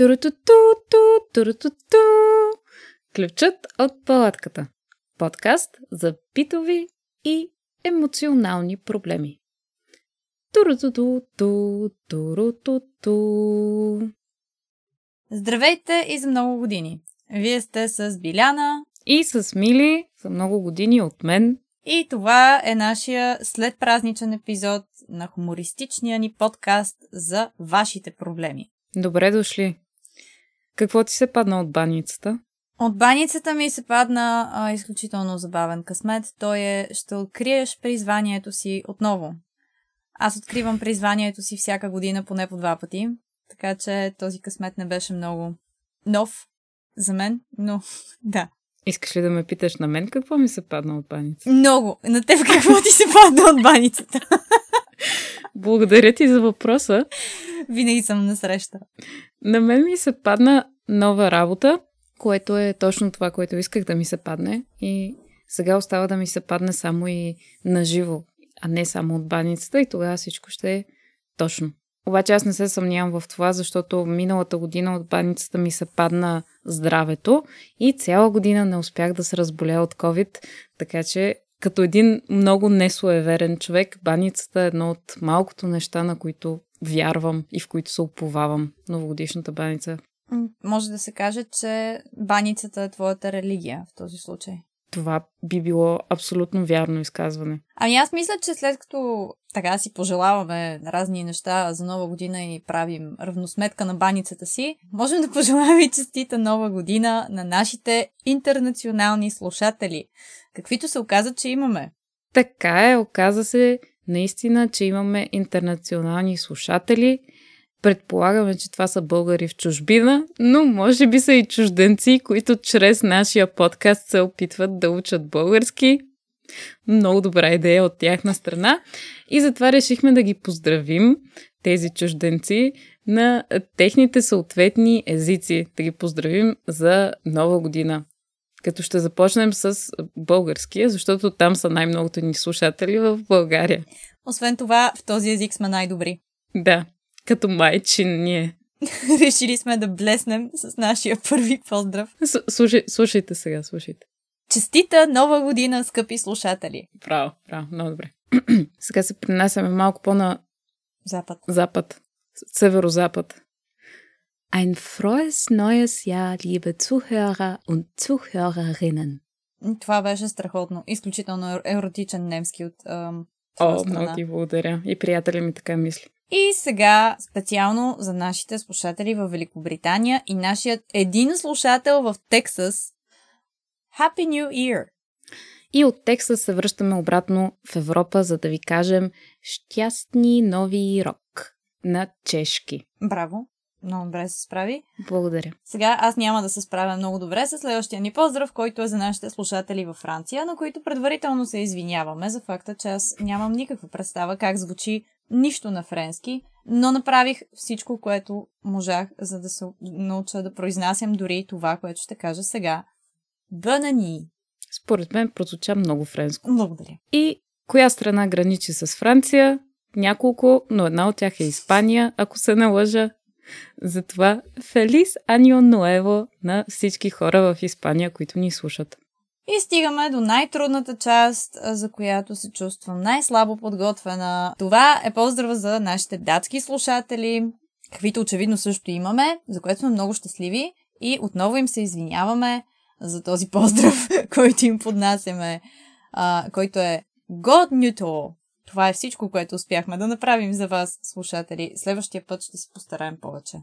Турутуту, турутуту. Ключът от палатката. Подкаст за питови и емоционални проблеми. Турутуту, турутуту. Здравейте и за много години! Вие сте с Биляна И с Мили за много години от мен. и това е нашия следпразничен епизод на хумористичния ни подкаст за вашите проблеми. Добре дошли. Какво ти се падна от баницата? От баницата ми се падна а, изключително забавен късмет. Той е, ще откриеш призванието си отново. Аз откривам призванието си всяка година поне по два пъти, така че този късмет не беше много нов за мен, но да. Искаш ли да ме питаш на мен какво ми се падна от баницата? Много. На теб какво ти се падна от баницата? Благодаря ти за въпроса. Винаги съм на среща. На мен ми се падна нова работа, което е точно това, което исках да ми се падне. И сега остава да ми се падне само и наживо, а не само от баницата и тогава всичко ще е точно. Обаче аз не се съмнявам в това, защото миналата година от баницата ми се падна здравето и цяла година не успях да се разболя от COVID, така че като един много несуеверен човек, баницата е едно от малкото неща, на които вярвам и в които се уповавам. Новогодишната баница. Може да се каже, че баницата е твоята религия в този случай. Това би било абсолютно вярно изказване. Ами аз мисля, че след като така си пожелаваме разни неща за нова година и правим равносметка на баницата си, можем да пожелаем и честита нова година на нашите интернационални слушатели, каквито се оказа, че имаме. Така е, оказа се наистина, че имаме интернационални слушатели. Предполагаме, че това са българи в чужбина, но може би са и чужденци, които чрез нашия подкаст се опитват да учат български. Много добра идея от тяхна страна. И затова решихме да ги поздравим, тези чужденци, на техните съответни езици. Да ги поздравим за нова година. Като ще започнем с българския, защото там са най-многото ни слушатели в България. Освен това, в този език сме най-добри. Да, като майчин ние. Решили сме да блеснем с нашия първи поздрав. С- Слушай, слушайте сега, слушайте. Честита нова година, скъпи слушатели! Браво, браво, много добре. сега се принасяме малко по-на Запад. запад, северо-запад. Ein frohes neues Jahr, liebe Zuhörer und Zuhörerinnen. Това беше страхотно. Изключително ер- еротичен немски от ам, О, страна. много ти благодаря. И приятели ми така мисли. И сега специално за нашите слушатели в Великобритания и нашият един слушател в Тексас. Happy New Year! И от текста се връщаме обратно в Европа, за да ви кажем щастни нови рок на чешки. Браво! Много добре се справи. Благодаря. Сега аз няма да се справя много добре с следващия ни поздрав, който е за нашите слушатели във Франция, на които предварително се извиняваме за факта, че аз нямам никаква представа как звучи нищо на френски, но направих всичко, което можах, за да се науча да произнасям дори и това, което ще кажа сега. Бънани! Според мен прозвуча много френско. Благодаря. И коя страна граничи с Франция? Няколко, но една от тях е Испания, ако се налъжа. Затова Фелис Анио Ноево на всички хора в Испания, които ни слушат. И стигаме до най-трудната част, за която се чувствам най-слабо подготвена. Това е поздрава за нашите датски слушатели, каквито очевидно също имаме, за което сме много щастливи и отново им се извиняваме за този поздрав, който им поднасяме, а, който е God Newto. Това е всичко, което успяхме да направим за вас, слушатели. Следващия път ще се постараем повече.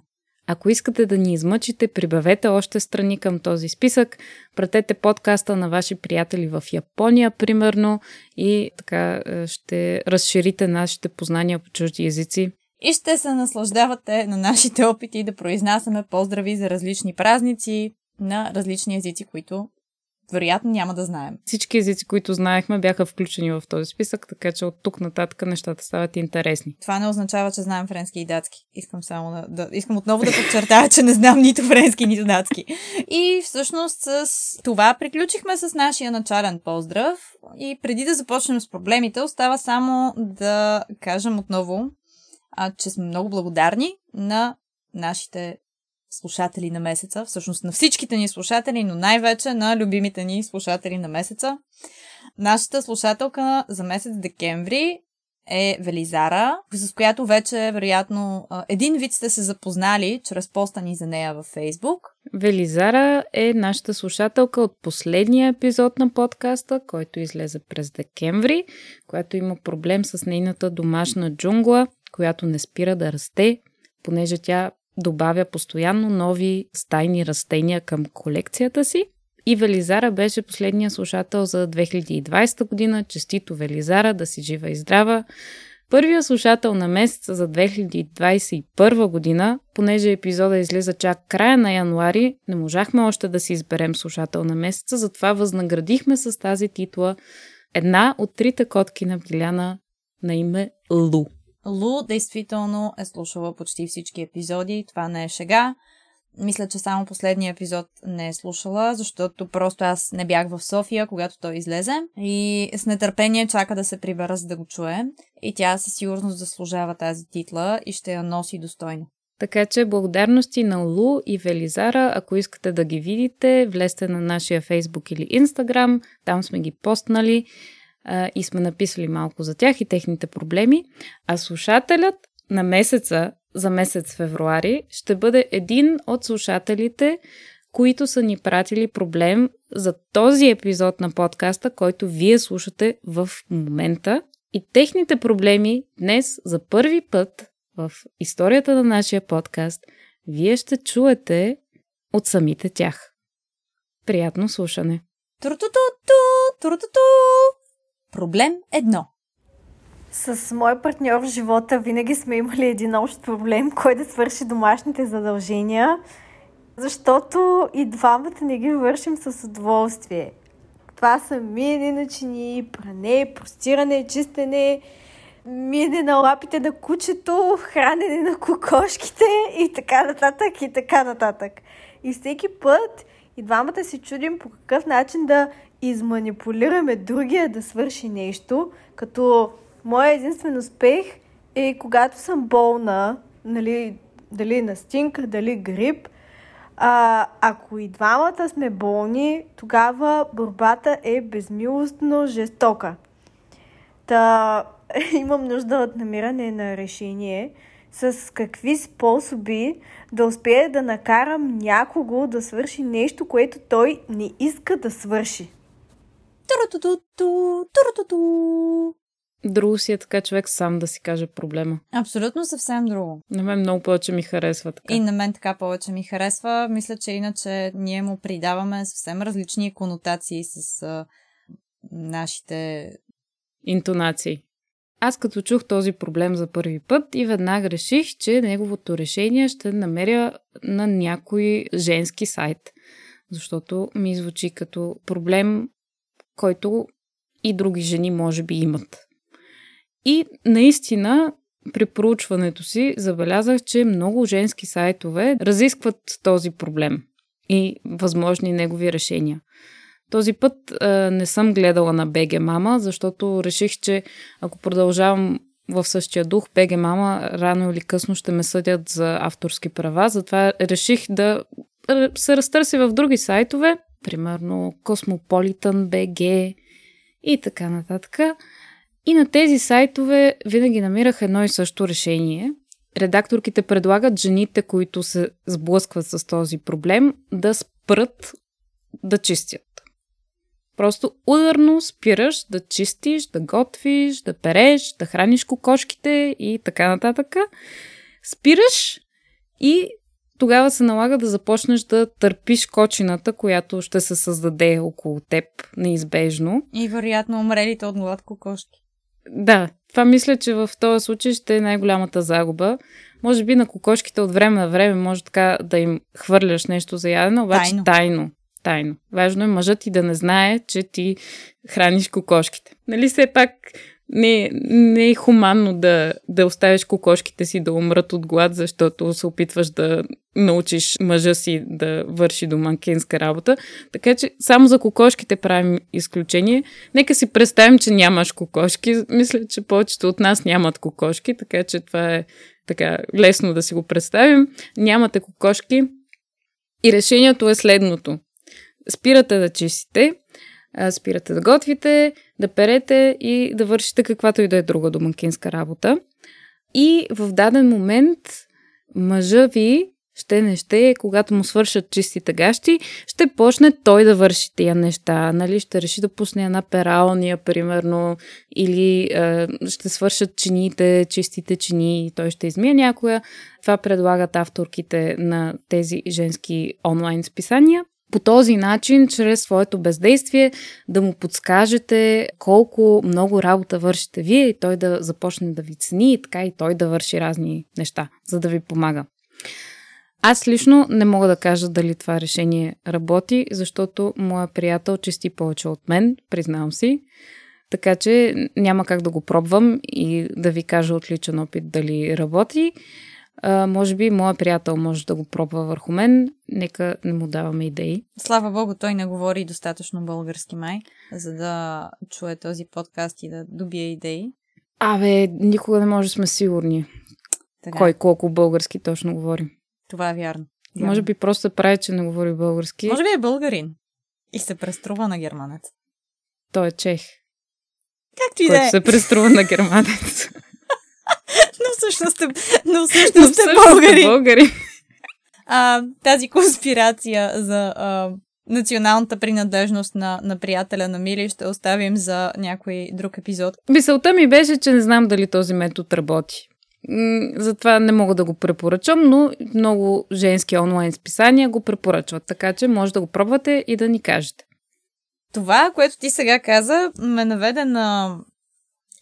Ако искате да ни измъчите, прибавете още страни към този списък, пратете подкаста на ваши приятели в Япония, примерно, и така е, ще разширите нашите познания по чужди езици. И ще се наслаждавате на нашите опити да произнасяме поздрави за различни празници на различни езици, които вероятно няма да знаем. Всички езици, които знаехме, бяха включени в този списък, така че от тук нататък нещата стават интересни. Това не означава, че знаем френски и датски. Искам само да, да искам отново да подчертая, че не знам нито френски, нито датски. И всъщност с това приключихме с нашия начален поздрав. И преди да започнем с проблемите, остава само да кажем отново, а, че сме много благодарни на нашите слушатели на месеца, всъщност на всичките ни слушатели, но най-вече на любимите ни слушатели на месеца. Нашата слушателка за месец декември е Велизара, с която вече, вероятно, един вид сте се запознали чрез поста ни за нея във Фейсбук. Велизара е нашата слушателка от последния епизод на подкаста, който излезе през декември, която има проблем с нейната домашна джунгла, която не спира да расте, понеже тя добавя постоянно нови стайни растения към колекцията си. И Велизара беше последния слушател за 2020 година. Честито Велизара, да си жива и здрава. Първия слушател на месеца за 2021 година, понеже епизода излиза чак края на януари, не можахме още да си изберем слушател на месеца, затова възнаградихме с тази титла една от трите котки на Биляна на име Лу. Лу действително е слушала почти всички епизоди, това не е шега. Мисля, че само последния епизод не е слушала, защото просто аз не бях в София, когато той излезе. И с нетърпение чака да се прибера, за да го чуе. И тя със сигурност заслужава тази титла и ще я носи достойно. Така че благодарности на Лу и Велизара. Ако искате да ги видите, влезте на нашия Фейсбук или Инстаграм. Там сме ги постнали а, и сме написали малко за тях и техните проблеми. А слушателят на месеца за месец февруари ще бъде един от слушателите, които са ни пратили проблем за този епизод на подкаста, който вие слушате в момента. И техните проблеми днес за първи път в историята на нашия подкаст вие ще чуете от самите тях. Приятно слушане! Туртутуту, туртуту. Проблем едно. С мой партньор в живота винаги сме имали един общ проблем, кой да свърши домашните задължения, защото и двамата не ги вършим с удоволствие. Това са миене на чини, пране, простиране, чистене, миене на лапите на кучето, хранене на кокошките и така нататък и така нататък. И всеки път и двамата се чудим по какъв начин да изманипулираме другия да свърши нещо, като моя единствен успех е когато съм болна, нали, дали настинка, дали грип, а, ако и двамата сме болни, тогава борбата е безмилостно жестока. Та имам нужда от намиране на решение с какви способи да успея да накарам някого да свърши нещо, което той не иска да свърши. Друго си е така човек сам да си каже проблема. Абсолютно съвсем друго. На мен много повече ми харесва така. И на мен така повече ми харесва. Мисля, че иначе ние му придаваме съвсем различни конотации с а, нашите Интонации. Аз като чух този проблем за първи път и веднага реших, че неговото решение ще намеря на някой женски сайт. Защото ми звучи като проблем, който и други жени може би имат. И наистина при проучването си забелязах, че много женски сайтове разискват този проблем и възможни негови решения. Този път а, не съм гледала на БГ Мама, защото реших, че ако продължавам в същия дух, БГ Мама рано или късно ще ме съдят за авторски права, затова реших да се разтърси в други сайтове, примерно Cosmopolitan BG и така нататък. И на тези сайтове винаги намирах едно и също решение. Редакторките предлагат жените, които се сблъскват с този проблем, да спрат да чистят. Просто ударно спираш да чистиш, да готвиш, да переш, да храниш кокошките и така нататък. Спираш и тогава се налага да започнеш да търпиш кочината, която ще се създаде около теб неизбежно. И вероятно умрелите от глад кокошки. Да, това мисля, че в този случай ще е най-голямата загуба. Може би на кокошките от време на време може така да им хвърляш нещо за ядене, обаче Тайно. тайно. Тайно. Важно е мъжът ти да не знае, че ти храниш кокошките. Нали все пак не, не е хуманно да, да оставиш кокошките си да умрат от глад, защото се опитваш да научиш мъжа си да върши домакинска работа. Така че само за кокошките правим изключение. Нека си представим, че нямаш кокошки. Мисля, че повечето от нас нямат кокошки, така че това е така лесно да си го представим. Нямате кокошки. И решението е следното. Спирате да чистите, спирате да готвите, да перете и да вършите каквато и да е друга домакинска работа. И в даден момент мъжа ви ще не ще, когато му свършат чистите гащи, ще почне той да върши тия неща. Нали? Ще реши да пусне една пералния, примерно, или е, ще свършат чините, чистите чини и той ще измие някоя. Това предлагат авторките на тези женски онлайн списания по този начин, чрез своето бездействие, да му подскажете колко много работа вършите вие и той да започне да ви цени и така и той да върши разни неща, за да ви помага. Аз лично не мога да кажа дали това решение работи, защото моя приятел чисти повече от мен, признавам си. Така че няма как да го пробвам и да ви кажа отличен опит дали работи. А, може би моя приятел може да го пробва върху мен. Нека не му даваме идеи. Слава Богу, той не говори достатъчно български май, за да чуе този подкаст и да добие идеи. Абе, никога не може да сме сигурни. Така. Кой колко български точно говори. Това е вярно. вярно. Може би просто се прави, че не говори български. Може би е българин. И се преструва на германец. Той е чех. Както и да е. се преструва на германец. но всъщност сте, но всъщност сте българи. българи. А, тази конспирация за а, националната принадлежност на, на приятеля на Мили ще оставим за някой друг епизод. Мисълта ми беше, че не знам дали този метод работи. Затова не мога да го препоръчам, но много женски онлайн списания го препоръчват, така че може да го пробвате и да ни кажете. Това, което ти сега каза, ме наведе на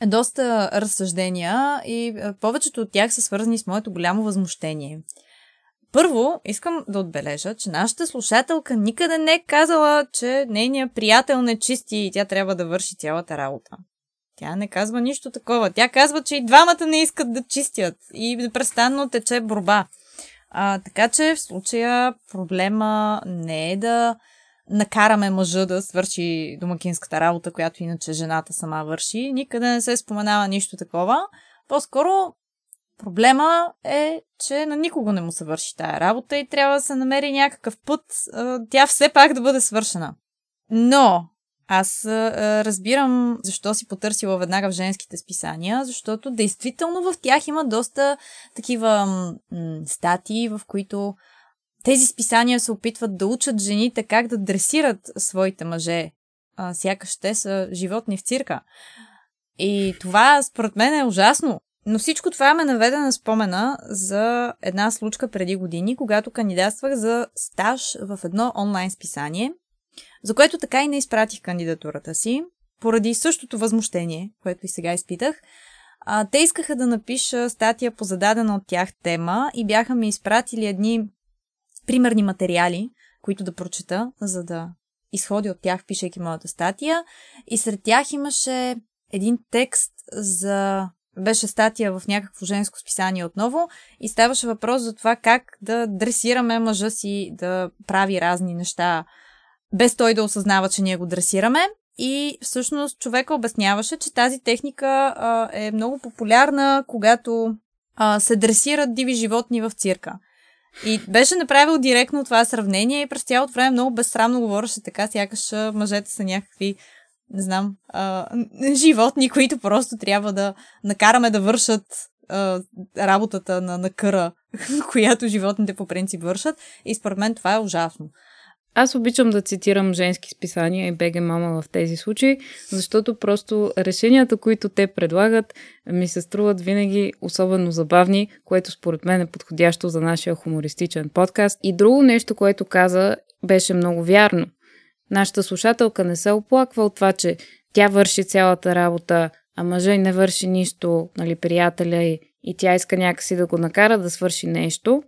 доста разсъждения и повечето от тях са свързани с моето голямо възмущение. Първо, искам да отбележа, че нашата слушателка никъде не е казала, че нейният приятел не чисти и тя трябва да върши цялата работа. Тя не казва нищо такова. Тя казва, че и двамата не искат да чистят и непрестанно тече борба. А, така че в случая проблема не е да накараме мъжа да свърши домакинската работа, която иначе жената сама върши. Никъде не се споменава нищо такова. По-скоро проблема е, че на никого не му се върши тая работа и трябва да се намери някакъв път тя все пак да бъде свършена. Но аз разбирам защо си потърсила веднага в женските списания, защото действително в тях има доста такива м- статии, в които тези списания се опитват да учат жените как да дресират своите мъже, а, сякаш те са животни в цирка. И това според мен е ужасно. Но всичко това ме наведе на спомена за една случка преди години, когато кандидатствах за стаж в едно онлайн списание, за което така и не изпратих кандидатурата си, поради същото възмущение, което и сега изпитах. А, те искаха да напиша статия по зададена от тях тема и бяха ми изпратили едни примерни материали, които да прочета, за да изходи от тях, пишейки моята статия. И сред тях имаше един текст за... Беше статия в някакво женско списание отново и ставаше въпрос за това как да дресираме мъжа си да прави разни неща, без той да осъзнава, че ние го дресираме. И всъщност човека обясняваше, че тази техника а, е много популярна, когато а, се дресират диви животни в цирка. И беше направил директно това сравнение и през цялото време много безсрамно говореше така, сякаш мъжете са някакви, не знам, а, животни, които просто трябва да накараме да вършат а, работата на, на къра, която животните по принцип вършат. И според мен това е ужасно. Аз обичам да цитирам женски списания и БГ Мама в тези случаи, защото просто решенията, които те предлагат, ми се струват винаги особено забавни, което според мен е подходящо за нашия хумористичен подкаст. И друго нещо, което каза, беше много вярно. Нашата слушателка не се оплаква от това, че тя върши цялата работа, а мъжа не върши нищо, нали, приятеля и, и тя иска някакси да го накара да свърши нещо.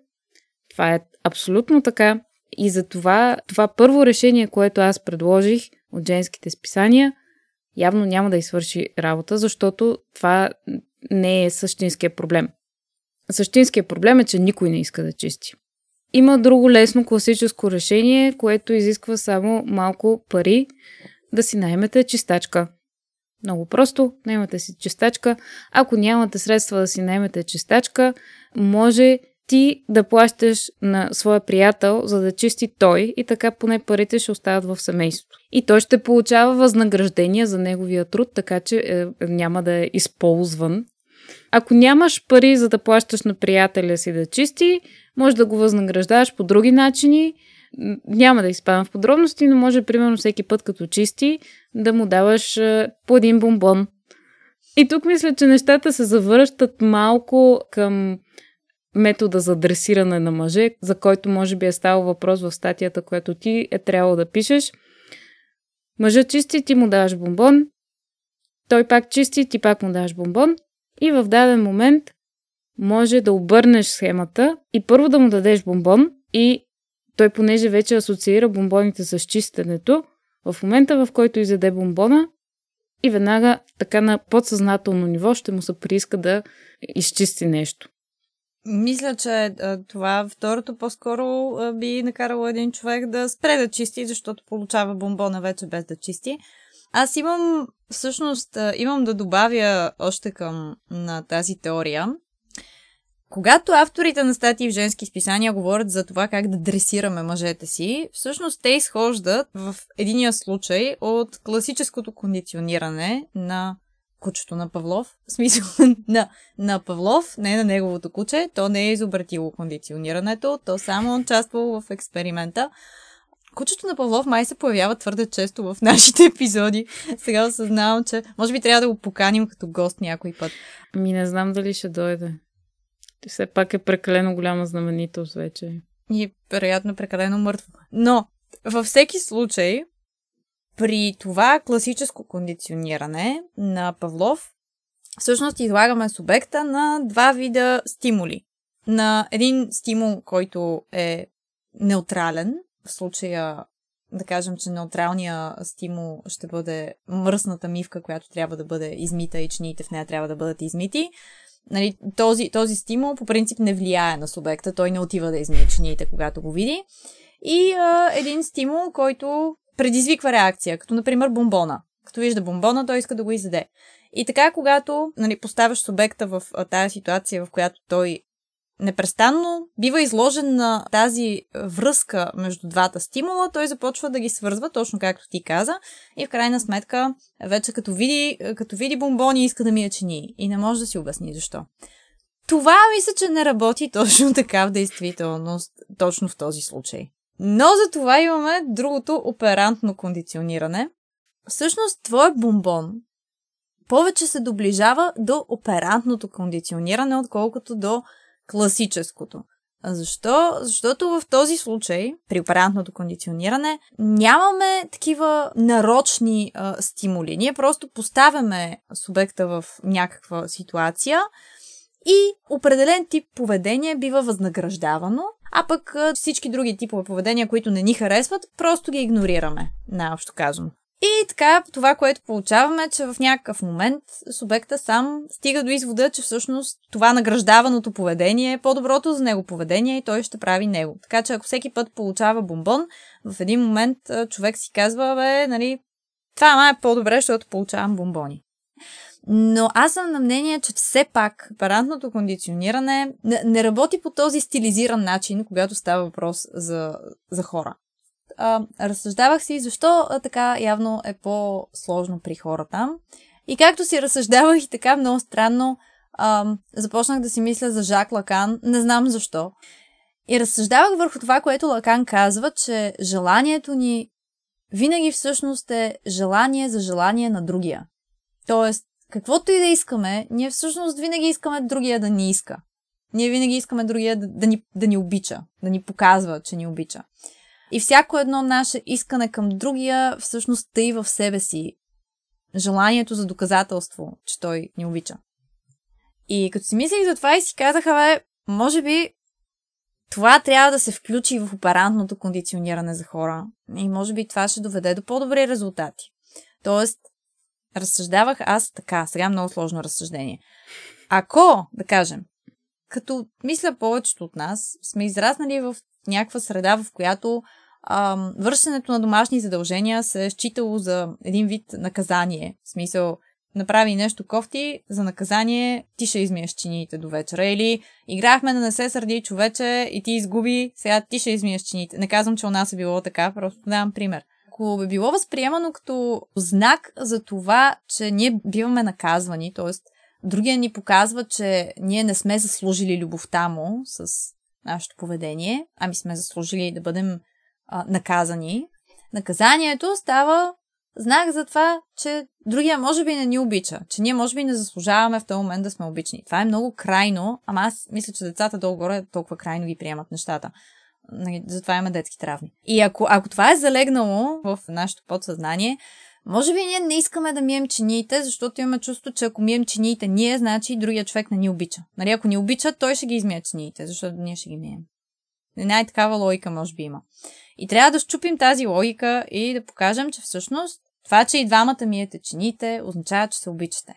Това е абсолютно така. И за това, първо решение, което аз предложих от женските списания, явно няма да извърши работа, защото това не е същинския проблем. Същинският проблем е, че никой не иска да чисти. Има друго лесно класическо решение, което изисква само малко пари да си наймете чистачка. Много просто, наймате си чистачка. Ако нямате средства да си наймете чистачка, може ти да плащаш на своя приятел, за да чисти той и така поне парите ще остават в семейството. И той ще получава възнаграждение за неговия труд, така че е, няма да е използван. Ако нямаш пари за да плащаш на приятеля си да чисти, може да го възнаграждаваш по други начини. Няма да изпадам в подробности, но може примерно всеки път като чисти да му даваш е, по един бомбон. И тук мисля, че нещата се завръщат малко към метода за дресиране на мъже, за който може би е ставал въпрос в статията, която ти е трябвало да пишеш. Мъжът чисти, ти му даваш бомбон, той пак чисти, ти пак му даваш бомбон и в даден момент може да обърнеш схемата и първо да му дадеш бомбон и той, понеже вече асоциира бомбоните с чистенето, в момента в който изяде бомбона и веднага така на подсъзнателно ниво ще му се прииска да изчисти нещо. Мисля, че това второто по-скоро би накарало един човек да спре да чисти, защото получава бомбона вече без да чисти. Аз имам, всъщност, имам да добавя още към на тази теория. Когато авторите на статии в женски списания говорят за това как да дресираме мъжете си, всъщност те изхождат в единия случай от класическото кондициониране на кучето на Павлов, в смисъл на, на Павлов, не на неговото куче, то не е изобретило кондиционирането, то само участвало в експеримента. Кучето на Павлов май се появява твърде често в нашите епизоди. Сега осъзнавам, че може би трябва да го поканим като гост някой път. Ми не знам дали ще дойде. Все пак е прекалено голяма знаменитост вече. И вероятно прекалено мъртво. Но, във всеки случай, при това класическо кондициониране на Павлов, всъщност излагаме субекта на два вида стимули. На един стимул, който е неутрален, в случая да кажем, че неутралният стимул ще бъде мръсната мивка, която трябва да бъде измита и чиниите в нея трябва да бъдат измити. Нали, този, този стимул по принцип не влияе на субекта, той не отива да измие чиниите, когато го види. И а, един стимул, който предизвиква реакция, като например бомбона. Като вижда бомбона, той иска да го изяде. И така, когато нали, поставяш субекта в тази ситуация, в която той непрестанно бива изложен на тази връзка между двата стимула, той започва да ги свързва, точно както ти каза, и в крайна сметка, вече като види, като види бомбони, иска да ми я чини и не може да си обясни защо. Това мисля, че не работи точно така в действителност, точно в този случай. Но за това имаме другото оперантно кондициониране. Всъщност, твой бомбон повече се доближава до оперантното кондициониране, отколкото до класическото. А защо? Защото в този случай, при оперантното кондициониране, нямаме такива нарочни а, стимули. Ние просто поставяме субекта в някаква ситуация и определен тип поведение бива възнаграждавано, а пък всички други типове поведения, които не ни харесват, просто ги игнорираме, най-общо казано. И така, това, което получаваме, че в някакъв момент субекта сам стига до извода, че всъщност това награждаваното поведение е по-доброто за него поведение и той ще прави него. Така че ако всеки път получава бомбон, в един момент човек си казва, бе, нали, това е по-добре, защото получавам бомбони. Но аз съм на мнение, че все пак апаратното кондициониране не, не работи по този стилизиран начин, когато става въпрос за, за хора. А, разсъждавах си защо а, така явно е по-сложно при хората. И както си разсъждавах и така много странно, а, започнах да си мисля за Жак Лакан, не знам защо. И разсъждавах върху това, което Лакан казва, че желанието ни винаги всъщност е желание за желание на другия. Тоест, каквото и да искаме, ние всъщност винаги искаме другия да ни иска. Ние винаги искаме другия да, да, ни, да ни обича, да ни показва, че ни обича. И всяко едно наше искане към другия всъщност тъй в себе си желанието за доказателство, че той ни обича. И като си мислих за това и си казаха, бе, може би това трябва да се включи в оперантното кондициониране за хора. И може би това ще доведе до по-добри резултати. Тоест, разсъждавах аз така, сега много сложно разсъждение. Ако, да кажем, като мисля повечето от нас, сме израснали в някаква среда, в която ам, вършенето на домашни задължения се е считало за един вид наказание. В смисъл, направи нещо кофти, за наказание ти ще измиеш чиниите до вечера. Или играхме да не се сърди човече и ти изгуби, сега ти ще измиеш чиниите. Не казвам, че у нас е било така, просто давам пример. Ако би било възприемано като знак за това, че ние биваме наказвани, т.е. другия ни показва, че ние не сме заслужили любовта му с нашето поведение, ами сме заслужили да бъдем а, наказани, наказанието става знак за това, че другия може би не ни обича, че ние може би не заслужаваме в този момент да сме обичани. Това е много крайно, ама аз мисля, че децата долу-горе толкова крайно ги приемат нещата. Нали, затова има детски травми. И ако, ако това е залегнало в нашето подсъзнание, може би ние не искаме да мием чиниите, защото имаме чувство, че ако мием чиниите ние, значи другия човек не ни обича. Нали, ако ни обича, той ще ги измие чиниите, защото ние ще ги мием. Най-такава логика може би има. И трябва да щупим тази логика и да покажем, че всъщност това, че и двамата миете чините, означава, че се обичате.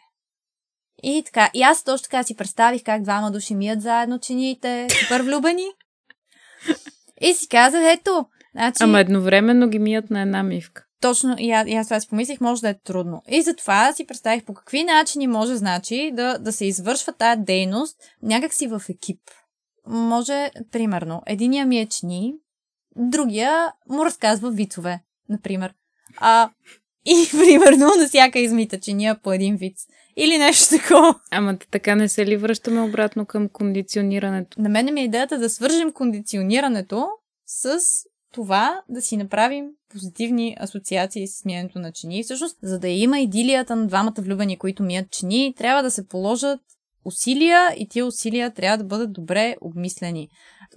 И така, и аз точно така си представих как двама души мият заедно чиниите, супер влюбени. И си казах, ето, значи... Ама едновременно ги мият на една мивка. Точно, и, аз, и аз това си помислих, може да е трудно. И затова си представих по какви начини може, значи, да, да се извършва тая дейност някакси в екип. Може, примерно, единия ми е чини, другия му разказва вицове, например. А, и, примерно, на всяка измита чиния по един виц. Или нещо такова. Ама така не се ли връщаме обратно към кондиционирането? На мен ми е идеята да свържем кондиционирането с това да си направим позитивни асоциации с миенето на чини. Всъщност, за да има идилията на двамата влюбени, които мият чини, трябва да се положат усилия и тия усилия трябва да бъдат добре обмислени.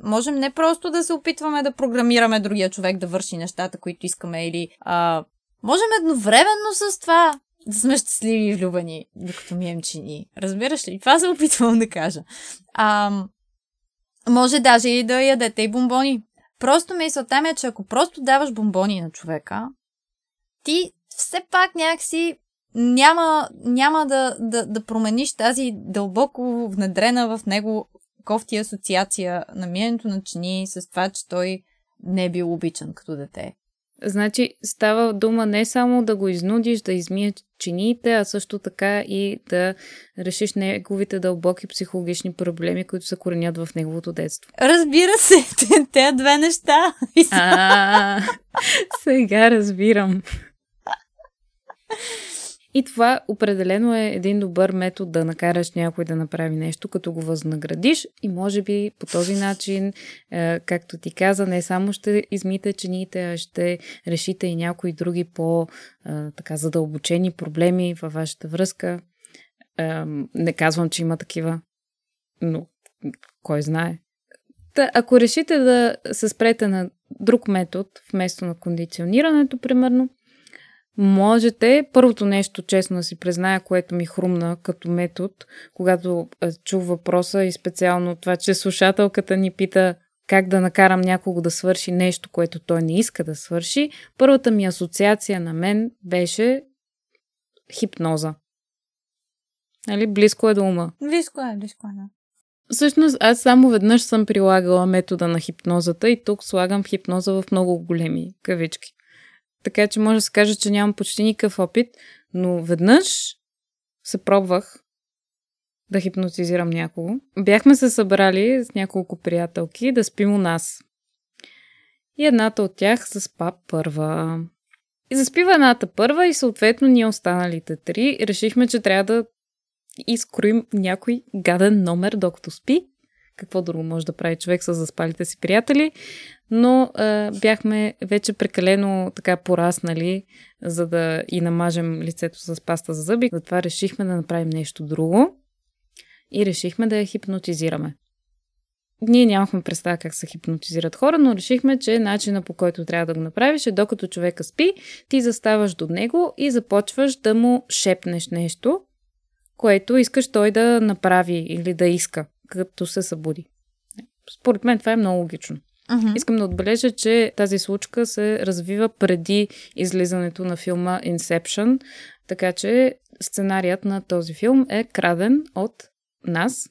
Можем не просто да се опитваме да програмираме другия човек да върши нещата, които искаме или а, можем едновременно с това да сме щастливи и влюбени, докато мием чини. Разбираш ли? Това се опитвам да кажа. А, може даже и да ядете и бомбони. Просто мисълта ми е, че ако просто даваш бомбони на човека, ти все пак някакси няма, няма да, да, да промениш тази дълбоко внедрена в него кофти асоциация на миенето на чини с това, че той не е бил обичан като дете. Значи става дума не само да го изнудиш да измие чиниите, а също така и да решиш неговите дълбоки психологични проблеми, които се коренят в неговото детство. Разбира се, те две неща. А, сега разбирам. И това определено е един добър метод да накараш някой да направи нещо, като го възнаградиш и може би по този начин, е, както ти каза, не само ще измите чините, а ще решите и някои други по-така задълбочени проблеми във вашата връзка. Е, не казвам, че има такива, но кой знае. Та, ако решите да се спрете на друг метод, вместо на кондиционирането, примерно, Можете, първото нещо, честно да си призная, което ми хрумна като метод, когато чух въпроса и специално това, че слушателката ни пита как да накарам някого да свърши нещо, което той не иска да свърши, първата ми асоциация на мен беше хипноза. Нали, близко е до ума. Близко е, близко е, да. Всъщност, аз само веднъж съм прилагала метода на хипнозата и тук слагам хипноза в много големи кавички. Така че може да се каже, че нямам почти никакъв опит, но веднъж се пробвах да хипнотизирам някого. Бяхме се събрали с няколко приятелки да спим у нас. И едната от тях заспа първа. И заспива едната първа и съответно ние останалите три решихме, че трябва да изкроим някой гаден номер докато спи какво друго може да прави човек с заспалите си приятели, но а, бяхме вече прекалено така пораснали, за да и намажем лицето с паста за зъби. Затова решихме да направим нещо друго и решихме да я хипнотизираме. Ние нямахме представа как се хипнотизират хора, но решихме, че начина по който трябва да го направиш е докато човека спи, ти заставаш до него и започваш да му шепнеш нещо, което искаш той да направи или да иска като се събуди. Според мен това е много логично. Uh-huh. Искам да отбележа, че тази случка се развива преди излизането на филма Inception. Така че сценарият на този филм е краден от нас.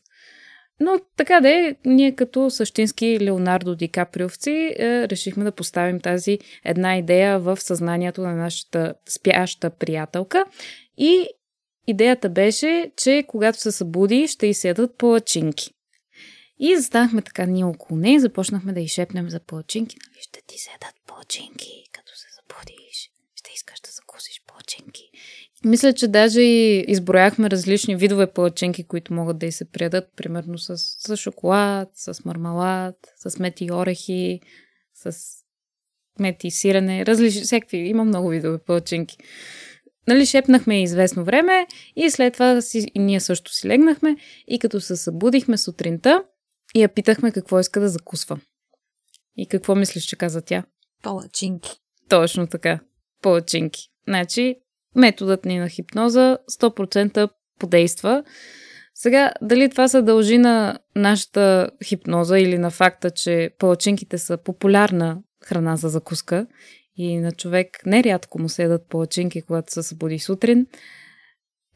Но така да е, ние като същински Леонардо Ди Каприовци е, решихме да поставим тази една идея в съзнанието на нашата спяща приятелка и идеята беше, че когато се събуди, ще изседат палачинки. И застанахме така ние около нея започнахме да изшепнем за палачинки. Нали, ще ти седат палачинки, като се забудиш. Ще искаш да закусиш палачинки. Мисля, че даже и изброяхме различни видове палачинки, които могат да и се приядат, примерно с, с шоколад, с мармалад, с мети орехи, с мети и сирене, различни, всякакви, има много видове палачинки. Нали, шепнахме известно време и след това си, и ние също си легнахме и като се събудихме сутринта и я питахме какво иска да закусва. И какво мислиш, че каза тя? Палачинки. Точно така. Палачинки. Значи, методът ни на хипноза 100% подейства. Сега, дали това се дължи на нашата хипноза или на факта, че палачинките са популярна храна за закуска и на човек нерядко му седат палачинки, когато се събуди сутрин,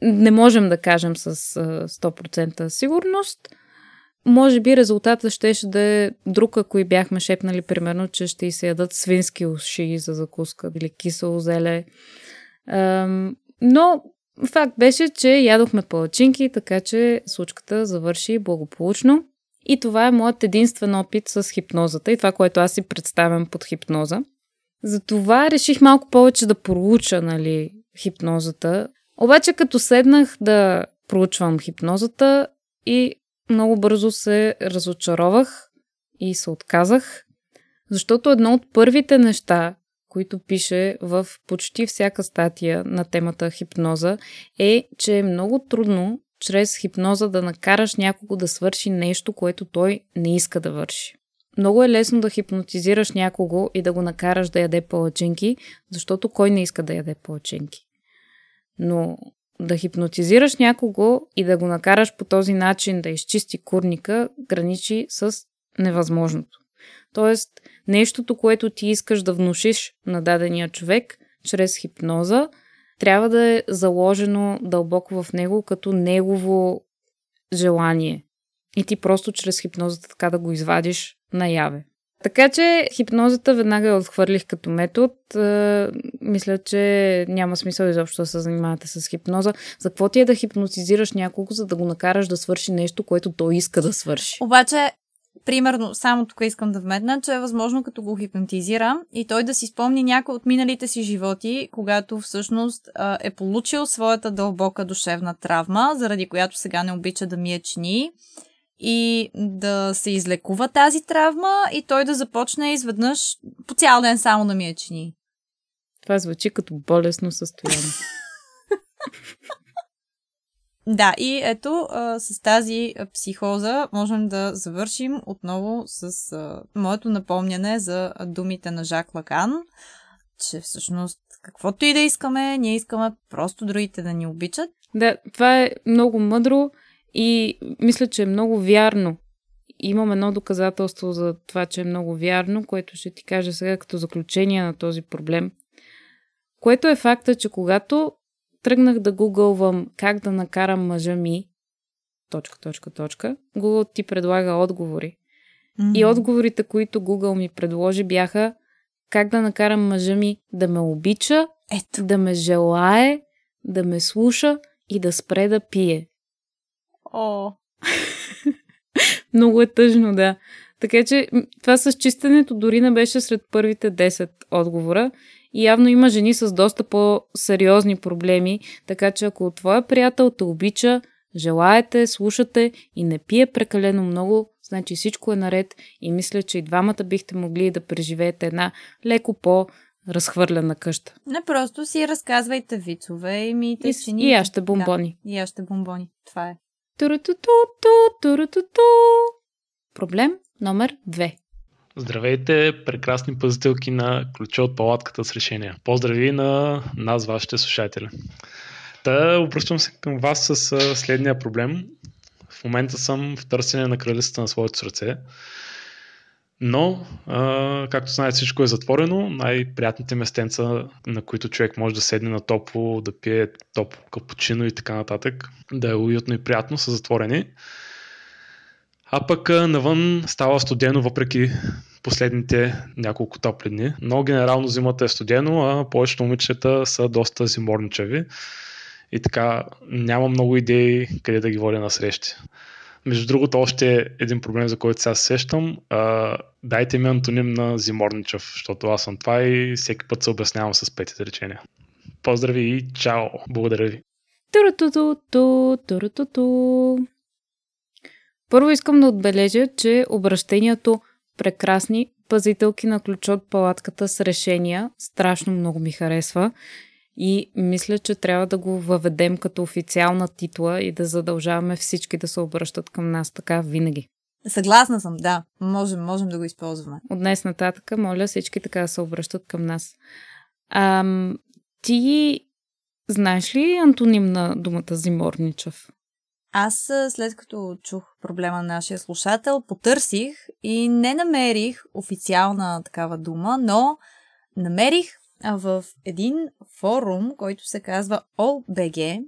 не можем да кажем с 100% сигурност. Може би резултатът щеше да е друг, ако и бяхме шепнали, примерно, че ще се ядат свински уши за закуска или кисело зеле. Но факт беше, че ядохме палачинки, така че случката завърши благополучно. И това е моят единствен опит с хипнозата и това, което аз си представям под хипноза. Затова реших малко повече да проуча нали, хипнозата. Обаче като седнах да проучвам хипнозата и много бързо се разочаровах и се отказах, защото едно от първите неща, които пише в почти всяка статия на темата хипноза, е, че е много трудно чрез хипноза да накараш някого да свърши нещо, което той не иска да върши. Много е лесно да хипнотизираш някого и да го накараш да яде палачинки, защото кой не иска да яде палачинки. Но да хипнотизираш някого и да го накараш по този начин да изчисти курника, граничи с невъзможното. Тоест, нещото, което ти искаш да внушиш на дадения човек чрез хипноза, трябва да е заложено дълбоко в него като негово желание. И ти просто чрез хипнозата така да го извадиш наяве. Така че хипнозата веднага я отхвърлих като метод. Е, мисля, че няма смисъл изобщо да се занимавате с хипноза. За какво ти е да хипнотизираш няколко, за да го накараш да свърши нещо, което той иска да свърши? Обаче, примерно, само тук искам да вметна, че е възможно като го хипнотизира и той да си спомни някой от миналите си животи, когато всъщност е получил своята дълбока душевна травма, заради която сега не обича да мие чини и да се излекува тази травма и той да започне изведнъж по цял ден само да мие чини. Това звучи като болесно състояние. Да, и ето а, с тази психоза можем да завършим отново с а, моето напомняне за думите на Жак Лакан, че всъщност каквото и да искаме, ние искаме просто другите да ни обичат. Да, това е много мъдро и мисля, че е много вярно. Имам едно доказателство за това, че е много вярно, което ще ти кажа сега като заключение на този проблем. Което е факта, че когато тръгнах да гугълвам как да накарам мъжа ми, точка, точка, точка, Google ти предлага отговори. Mm-hmm. И отговорите, които Google ми предложи, бяха как да накарам мъжа ми да ме обича, Ето. да ме желае, да ме слуша и да спре да пие. О. Много е тъжно, да. Така че това с чистенето дори не беше сред първите 10 отговора. И явно има жени с доста по-сериозни проблеми, така че ако твоя приятел те обича, желаете, слушате и не пие прекалено много, значи всичко е наред и мисля, че и двамата бихте могли да преживеете една леко по- разхвърлена къща. Не просто си разказвайте вицове и мийте чини. И яще бомбони. Да, и яще бомбони. Това е. Проблем номер две. Здравейте, прекрасни пазителки на ключа от палатката с решения. Поздрави на нас, вашите слушатели. Та, обръщам се към вас с следния проблем. В момента съм в търсене на кралицата на своето сърце. Но, а, както знаете, всичко е затворено. Най-приятните местенца, на които човек може да седне на топло, да пие топло капучино и така нататък, да е уютно и приятно, са затворени. А пък навън става студено, въпреки последните няколко топли дни. Но генерално зимата е студено, а повечето момичета са доста зиморничави. И така няма много идеи къде да ги водя на срещи. Между другото, още един проблем, за който сега се сещам. А, дайте ми антоним на зиморничав, защото аз съм това и всеки път се обяснявам с пет изречения. Поздрави и чао! Благодаря ви! Първо искам да отбележа, че обращението прекрасни пазителки на ключ от палатката с решения страшно много ми харесва и мисля, че трябва да го въведем като официална титла и да задължаваме всички да се обръщат към нас така винаги. Съгласна съм, да. Можем, можем да го използваме. От днес нататък, моля всички така да се обръщат към нас. А, ти знаеш ли антоним на думата зиморничав? Аз след като чух проблема на нашия слушател, потърсих и не намерих официална такава дума, но намерих в един форум, който се казва OBG,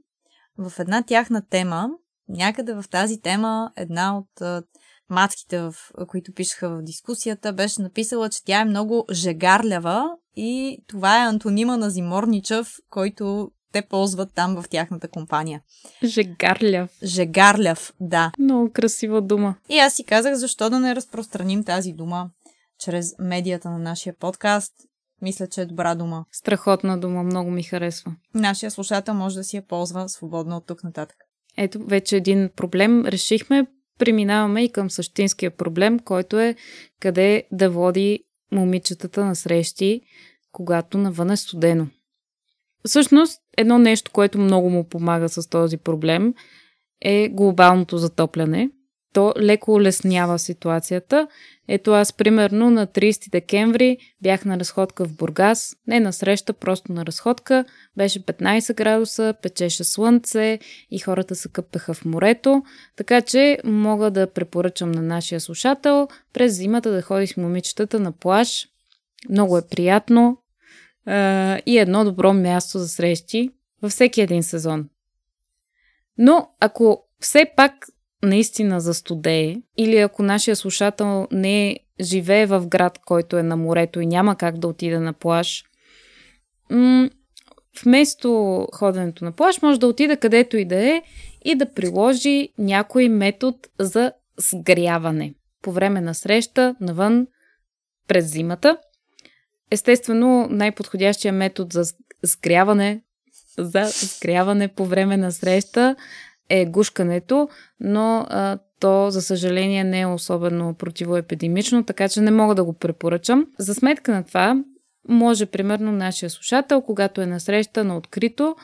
в една тяхна тема, някъде в тази тема, една от матките, в които пишеха в дискусията, беше написала, че тя е много жегарлява и това е антонима на Зиморничев, който те ползват там в тяхната компания. Жегарляв. Жегарляв, да. Много красива дума. И аз си казах, защо да не разпространим тази дума чрез медията на нашия подкаст. Мисля, че е добра дума. Страхотна дума, много ми харесва. Нашия слушател може да си я ползва свободно от тук нататък. Ето, вече един проблем решихме. Преминаваме и към същинския проблем, който е къде да води момичетата на срещи, когато навън е студено. Всъщност, едно нещо, което много му помага с този проблем е глобалното затопляне. То леко улеснява ситуацията. Ето аз, примерно, на 30 декември бях на разходка в Бургас. Не на среща, просто на разходка. Беше 15 градуса, печеше слънце и хората се къпеха в морето. Така че мога да препоръчам на нашия слушател през зимата да ходи с момичетата на плаж. Много е приятно, и едно добро място за срещи във всеки един сезон. Но ако все пак наистина застудее или ако нашия слушател не живее в град, който е на морето и няма как да отида на плаж, вместо ходенето на плаж може да отида където и да е и да приложи някой метод за сгряване по време на среща навън през зимата. Естествено, най-подходящия метод за сгряване, за сгряване по време на среща е гушкането, но а, то, за съжаление, не е особено противоепидемично, така че не мога да го препоръчам. За сметка на това, може, примерно, нашия слушател, когато е на среща на открито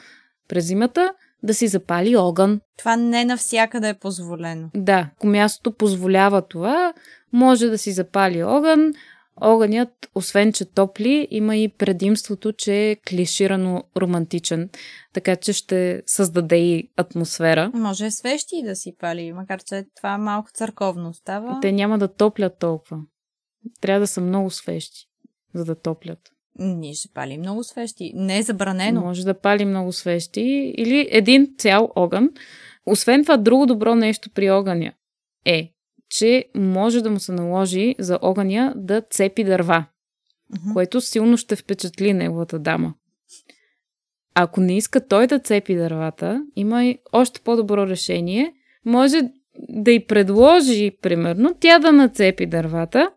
през зимата, да си запали огън. Това не навсякъде е позволено. Да, ако мястото позволява това, може да си запали огън, Огънят, освен че топли, има и предимството, че е клиширано романтичен, така че ще създаде и атмосфера. Може свещи да си пали, макар че това малко църковно става. Те няма да топлят толкова. Трябва да са много свещи, за да топлят. Ние ще пали много свещи. Не е забранено. Може да пали много свещи или един цял огън. Освен това, друго добро нещо при огъня е, че може да му се наложи за огъня да цепи дърва, uh-huh. което силно ще впечатли неговата дама. Ако не иска той да цепи дървата, има и още по-добро решение. Може да й предложи, примерно, тя да нацепи дървата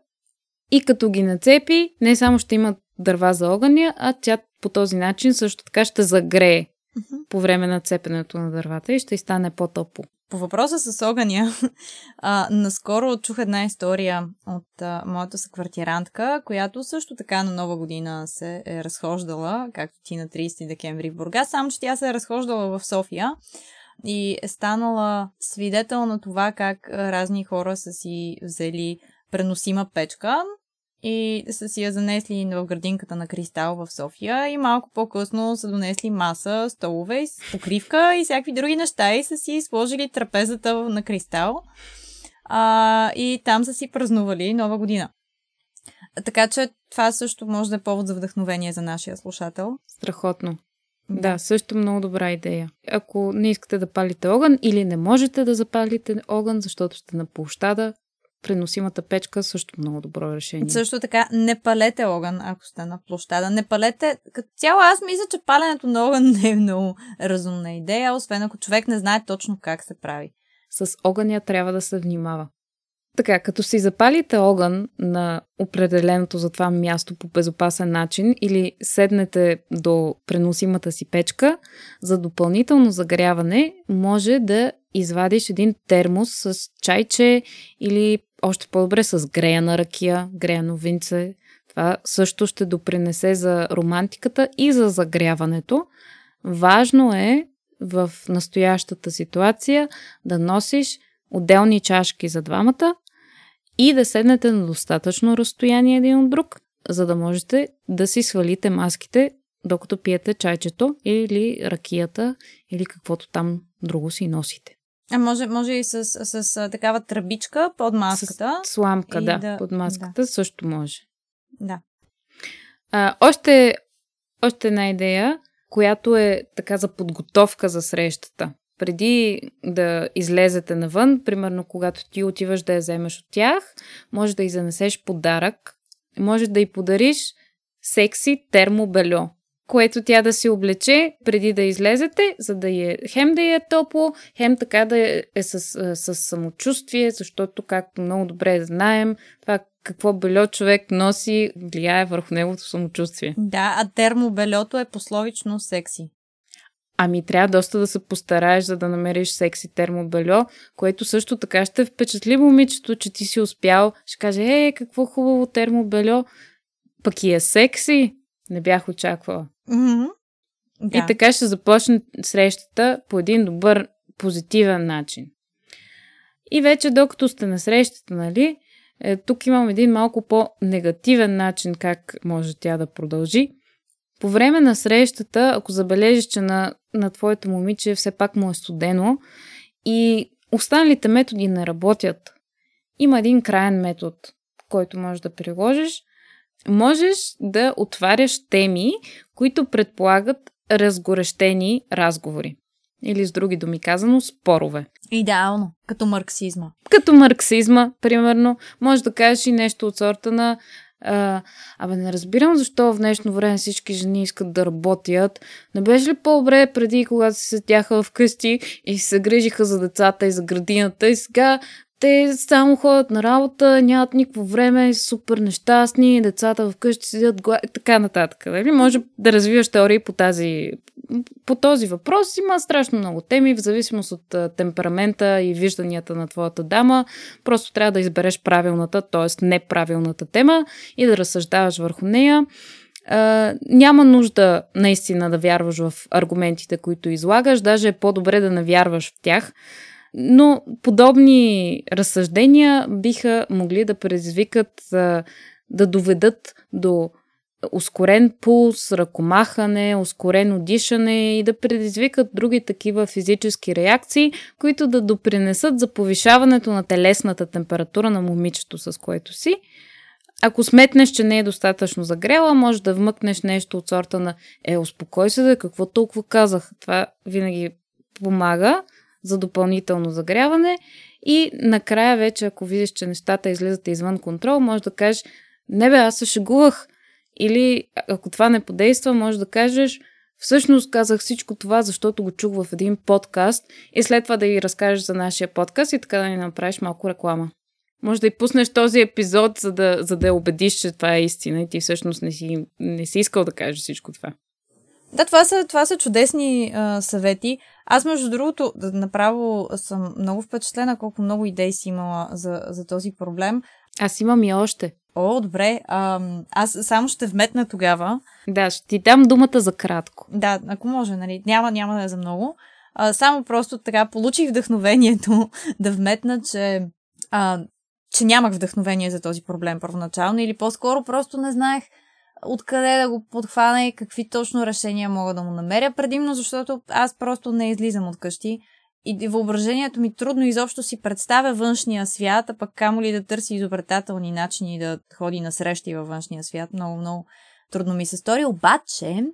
и като ги нацепи, не само ще има дърва за огъня, а тя по този начин също така ще загрее uh-huh. по време на цепенето на дървата и ще й стане по-топло. По въпроса с огъня, а, наскоро чух една история от а, моята съквартирантка, която също така на нова година се е разхождала, както ти на 30 декември в Бургас, само че тя се е разхождала в София и е станала свидетел на това как разни хора са си взели преносима печка, и са си я занесли в градинката на Кристал в София и малко по-късно са донесли маса, столове, покривка и всякакви други неща и са си сложили трапезата на Кристал а, и там са си празнували нова година. Така че това също може да е повод за вдъхновение за нашия слушател. Страхотно. Да, също много добра идея. Ако не искате да палите огън или не можете да запалите огън, защото сте на площада, преносимата печка също много добро решение. Също така, не палете огън, ако сте на площада. Не палете. Като цяло, аз мисля, че паленето на огън не е много разумна идея, освен ако човек не знае точно как се прави. С огъня трябва да се внимава. Така, като си запалите огън на определеното за това място по безопасен начин или седнете до преносимата си печка, за допълнително загряване може да извадиш един термос с чайче или още по-добре с греяна ракия, греяно винце. Това също ще допринесе за романтиката и за загряването. Важно е в настоящата ситуация да носиш отделни чашки за двамата и да седнете на достатъчно разстояние един от друг, за да можете да си свалите маските, докато пиете чайчето или ракията или каквото там друго си носите. А може, може и с, с, с такава тръбичка под маската. С сламка, да, да, под маската да. също може. Да. А, още, още една идея, която е така за подготовка за срещата преди да излезете навън, примерно когато ти отиваш да я вземеш от тях, може да й занесеш подарък, може да й подариш секси термобельо, което тя да си облече преди да излезете, за да е хем да е топло, хем така да е с, с самочувствие, защото, както много добре знаем, това какво бельо човек носи влияе върху неговото самочувствие. Да, а термобельото е пословично секси. Ами трябва доста да се постараеш, за да намериш секси термобельо, което също така ще впечатли момичето, че ти си успял. Ще каже, е, какво хубаво термобельо, пък и е секси. Не бях очаквала. Mm-hmm. Да. И така ще започне срещата по един добър, позитивен начин. И вече докато сте на срещата, нали, е, тук имам един малко по-негативен начин как може тя да продължи. По време на срещата, ако забележиш, че на, на твоето момиче все пак му е студено и останалите методи не работят, има един крайен метод, който можеш да приложиш. Можеш да отваряш теми, които предполагат разгорещени разговори. Или с други думи казано, спорове. Идеално, като марксизма. Като марксизма, примерно, може да кажеш и нещо от сорта на а, абе, не разбирам защо в днешно време всички жени искат да работят. Не беше ли по-добре преди, когато се седяха вкъщи и се грижиха за децата и за градината и сега те само ходят на работа, нямат никакво време, супер нещастни, децата вкъщи седят гла... така нататък. Нали? Може да развиваш теории по, тази, по този въпрос. Има страшно много теми, в зависимост от темперамента и вижданията на твоята дама. Просто трябва да избереш правилната, т.е. неправилната тема и да разсъждаваш върху нея. Uh, няма нужда наистина да вярваш в аргументите, които излагаш, даже е по-добре да не вярваш в тях, но подобни разсъждения биха могли да предизвикат, да доведат до ускорен пулс, ръкомахане, ускорено дишане и да предизвикат други такива физически реакции, които да допринесат за повишаването на телесната температура на момичето, с което си. Ако сметнеш, че не е достатъчно загрела, може да вмъкнеш нещо от сорта на е, успокой се да какво толкова казах. Това винаги помага за допълнително загряване и накрая вече, ако видиш, че нещата излизат извън контрол, може да кажеш, не бе, аз се шегувах. Или ако това не подейства, може да кажеш, всъщност казах всичко това, защото го чух в един подкаст и след това да ги разкажеш за нашия подкаст и така да ни направиш малко реклама. Може да и пуснеш този епизод, за да, за да убедиш, че това е истина и ти всъщност не си, не си искал да кажеш всичко това. Да, това са, това са чудесни а, съвети. Аз, между другото, направо съм много впечатлена колко много идеи си имала за, за този проблем. Аз имам и още. О, добре. А, аз само ще вметна тогава. Да, ще ти дам думата за кратко. Да, ако може, нали. Няма, няма да е за много. А, само просто така получих вдъхновението да вметна, че, а, че нямах вдъхновение за този проблем първоначално или по-скоро просто не знаех откъде да го подхвана и какви точно решения мога да му намеря, предимно защото аз просто не излизам от къщи и въображението ми трудно изобщо си представя външния свят, а пък камо ли да търси изобретателни начини да ходи на срещи във външния свят. Много, много трудно ми се стори. Обаче,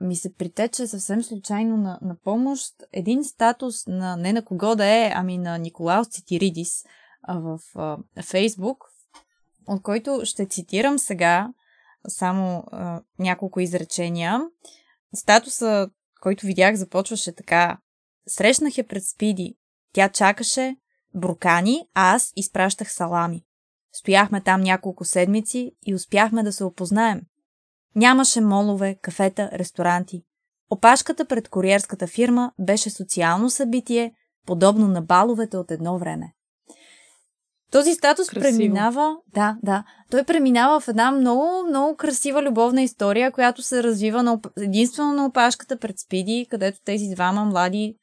ми се притече съвсем случайно на, на помощ един статус на не на кого да е, ами на Николаус Цитиридис в Фейсбук, от който ще цитирам сега само а, няколко изречения. Статуса, който видях, започваше така. Срещнах я пред Спиди. Тя чакаше брукани, а аз изпращах салами. Стояхме там няколко седмици и успяхме да се опознаем. Нямаше молове, кафета, ресторанти. Опашката пред куриерската фирма беше социално събитие, подобно на баловете от едно време. Този статус Красиво. преминава, да, да, той преминава в една много, много красива любовна история, която се развива на, единствено на опашката пред Спиди, където тези двама млади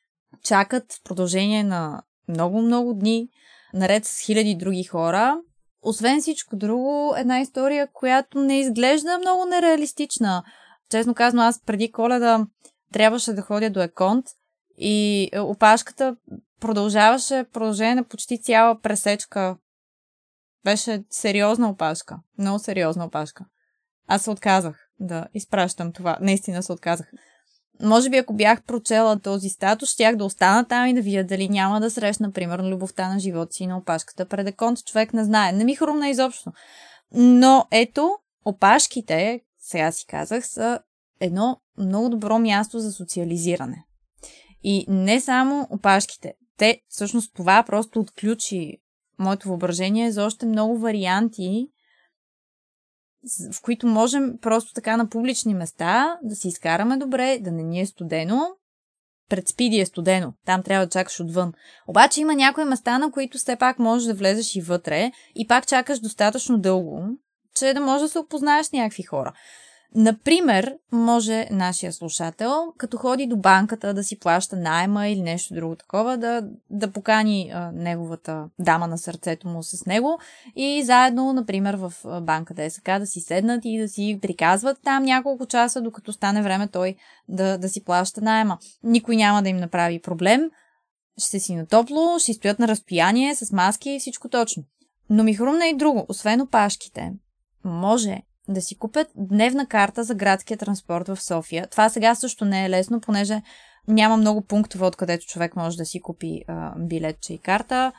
чакат в продължение на много, много дни, наред с хиляди други хора. Освен всичко друго, една история, която не изглежда много нереалистична. Честно казано, аз преди коледа трябваше да ходя до Еконт и опашката продължаваше продължение на почти цяла пресечка. Беше сериозна опашка. Много сериозна опашка. Аз се отказах да изпращам това. Наистина се отказах. Може би ако бях прочела този статус, щях да остана там и да видя дали няма да срещна, примерно, любовта на живота си на опашката пред еконт. Човек не знае. Не ми хрумна изобщо. Но ето, опашките, сега си казах, са едно много добро място за социализиране. И не само опашките. Те, всъщност, това просто отключи моето въображение за още много варианти, в които можем просто така на публични места да си изкараме добре, да не ни е студено. Пред спиди е студено, там трябва да чакаш отвън. Обаче има някои места, на които все пак можеш да влезеш и вътре и пак чакаш достатъчно дълго, че да можеш да се опознаеш някакви хора. Например, може нашия слушател, като ходи до банката да си плаща найма или нещо друго такова, да, да покани а, неговата дама на сърцето му с него и заедно, например, в банката СК да си седнат и да си приказват там няколко часа, докато стане време той да, да си плаща найма. Никой няма да им направи проблем. Ще си на топло, ще стоят на разстояние с маски и всичко точно. Но ми хрумна и друго. Освен опашките, може да си купят дневна карта за градския транспорт в София. Това сега също не е лесно, понеже няма много пунктове, откъдето човек може да си купи а, билетче и карта,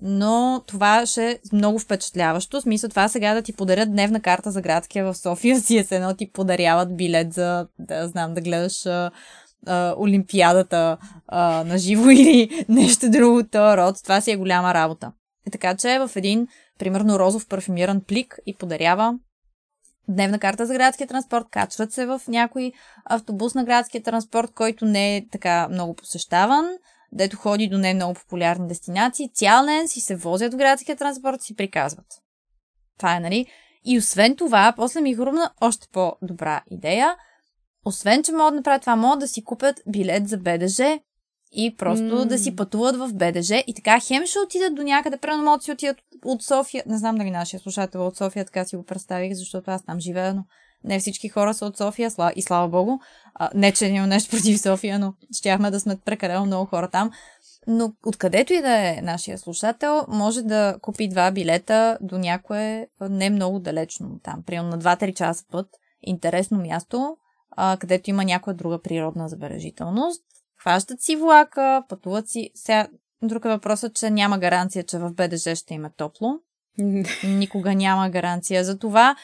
но това ще е много впечатляващо. Смисъл това сега да ти подарят дневна карта за градския в София, си е едно ти подаряват билет за, да знам, да гледаш а, а, Олимпиадата на живо или нещо друго от род. Това си е голяма работа. И така че в един, примерно, розов парфюмиран плик и подарява дневна карта за градския транспорт, качват се в някой автобус на градския транспорт, който не е така много посещаван, дето ходи до не много популярни дестинации, цял ден си се возят в градския транспорт и си приказват. Това е, нали? И освен това, после ми хрумна още по-добра идея. Освен, че могат да направят това, могат да си купят билет за БДЖ и просто mm. да си пътуват в БДЖ и така хем ще отидат до някъде, прено могат да си отидат от София. Не знам дали нашия слушател е от София, така си го представих, защото аз там живея, но не всички хора са от София и слава богу. А, не, че няма нещо против София, но щяхме да сме прекалено много хора там. Но откъдето и да е нашия слушател, може да купи два билета до някое не много далечно там, примерно на 2-3 часа път. Интересно място, а, където има някоя друга природна забележителност хващат си влака, пътуват си. Сега, друг е въпросът, че няма гаранция, че в БДЖ ще има топло. Никога няма гаранция за това.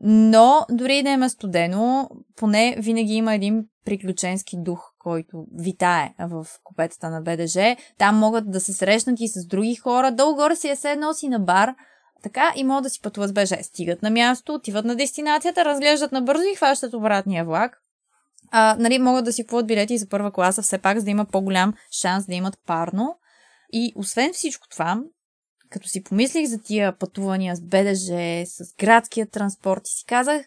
Но дори да има студено, поне винаги има един приключенски дух, който витае в купетата на БДЖ. Там могат да се срещнат и с други хора. Долу-горе си е седнал си на бар, така и могат да си пътуват с БДЖ. Стигат на място, отиват на дестинацията, разглеждат набързо и хващат обратния влак а, нали, могат да си купуват билети за първа класа, все пак, за да има по-голям шанс да имат парно. И освен всичко това, като си помислих за тия пътувания с БДЖ, с градския транспорт и си казах,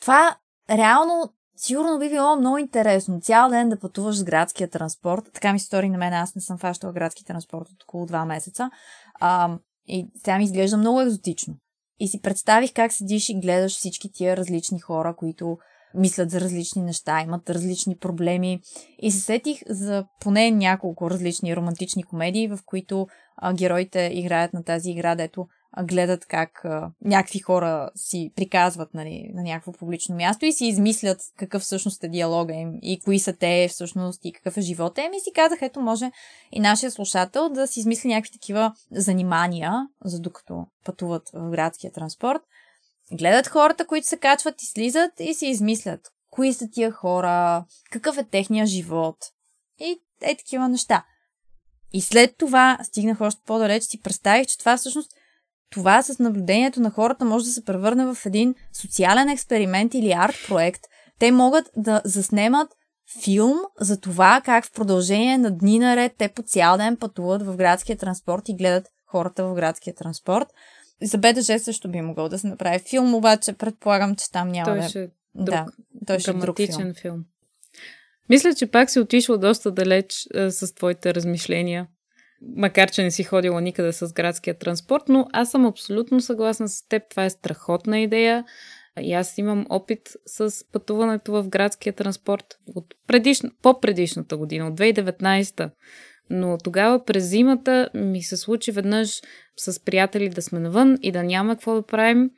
това реално сигурно би било много интересно. Цял ден да пътуваш с градския транспорт. Така ми се стори на мен, аз не съм фащала градски транспорт от около 2 месеца. А, и сега ми изглежда много екзотично. И си представих как седиш и гледаш всички тия различни хора, които мислят за различни неща, имат различни проблеми. И се сетих за поне няколко различни романтични комедии, в които а, героите играят на тази игра, дето гледат как а, някакви хора си приказват нали, на някакво публично място и си измислят какъв всъщност е диалога им и кои са те всъщност и какъв е живота им и си казах, ето може и нашия слушател да си измисли някакви такива занимания, за докато пътуват в градския транспорт. Гледат хората, които се качват и слизат и си измислят кои са тия хора, какъв е техния живот и е такива неща. И след това стигнах още по-далеч, си представих, че това всъщност това с наблюдението на хората може да се превърне в един социален експеримент или арт проект. Те могат да заснемат филм за това как в продължение на дни наред те по цял ден пътуват в градския транспорт и гледат хората в градския транспорт. За БДЖ също би могъл да се направи филм, обаче предполагам, че там няма той да... Ще е друг, да, той ще е друг филм. филм. Мисля, че пак си отишла доста далеч а, с твоите размишления макар че не си ходила никъде с градския транспорт, но аз съм абсолютно съгласна с теб. Това е страхотна идея. И аз имам опит с пътуването в градския транспорт от предиш... по-предишната година, от 2019. Но тогава през зимата ми се случи веднъж с приятели да сме навън и да няма какво да правим.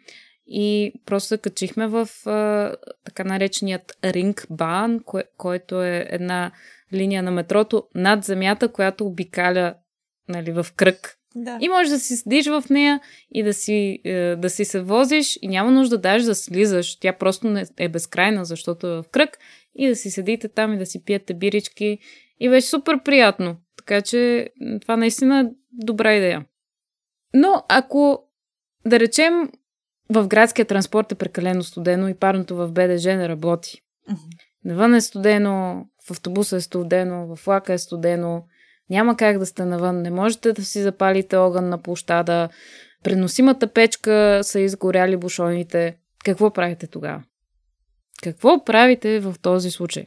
И просто се качихме в а, така нареченият ринг бан, кое, който е една линия на метрото над земята, която обикаля нали, в кръг. Да. И можеш да си седиш в нея и да си, е, да си се возиш и няма нужда даже да слизаш. Тя просто не е безкрайна, защото е в кръг и да си седите там и да си пиете бирички. И беше супер приятно. Така че това наистина е добра идея. Но ако, да речем, в градския транспорт е прекалено студено и парното в БДЖ не работи. Навън е студено, в автобуса е студено, в влака е студено, няма как да сте навън, не можете да си запалите огън на площада, преносимата печка са изгоряли бушоните. Какво правите тогава? Какво правите в този случай?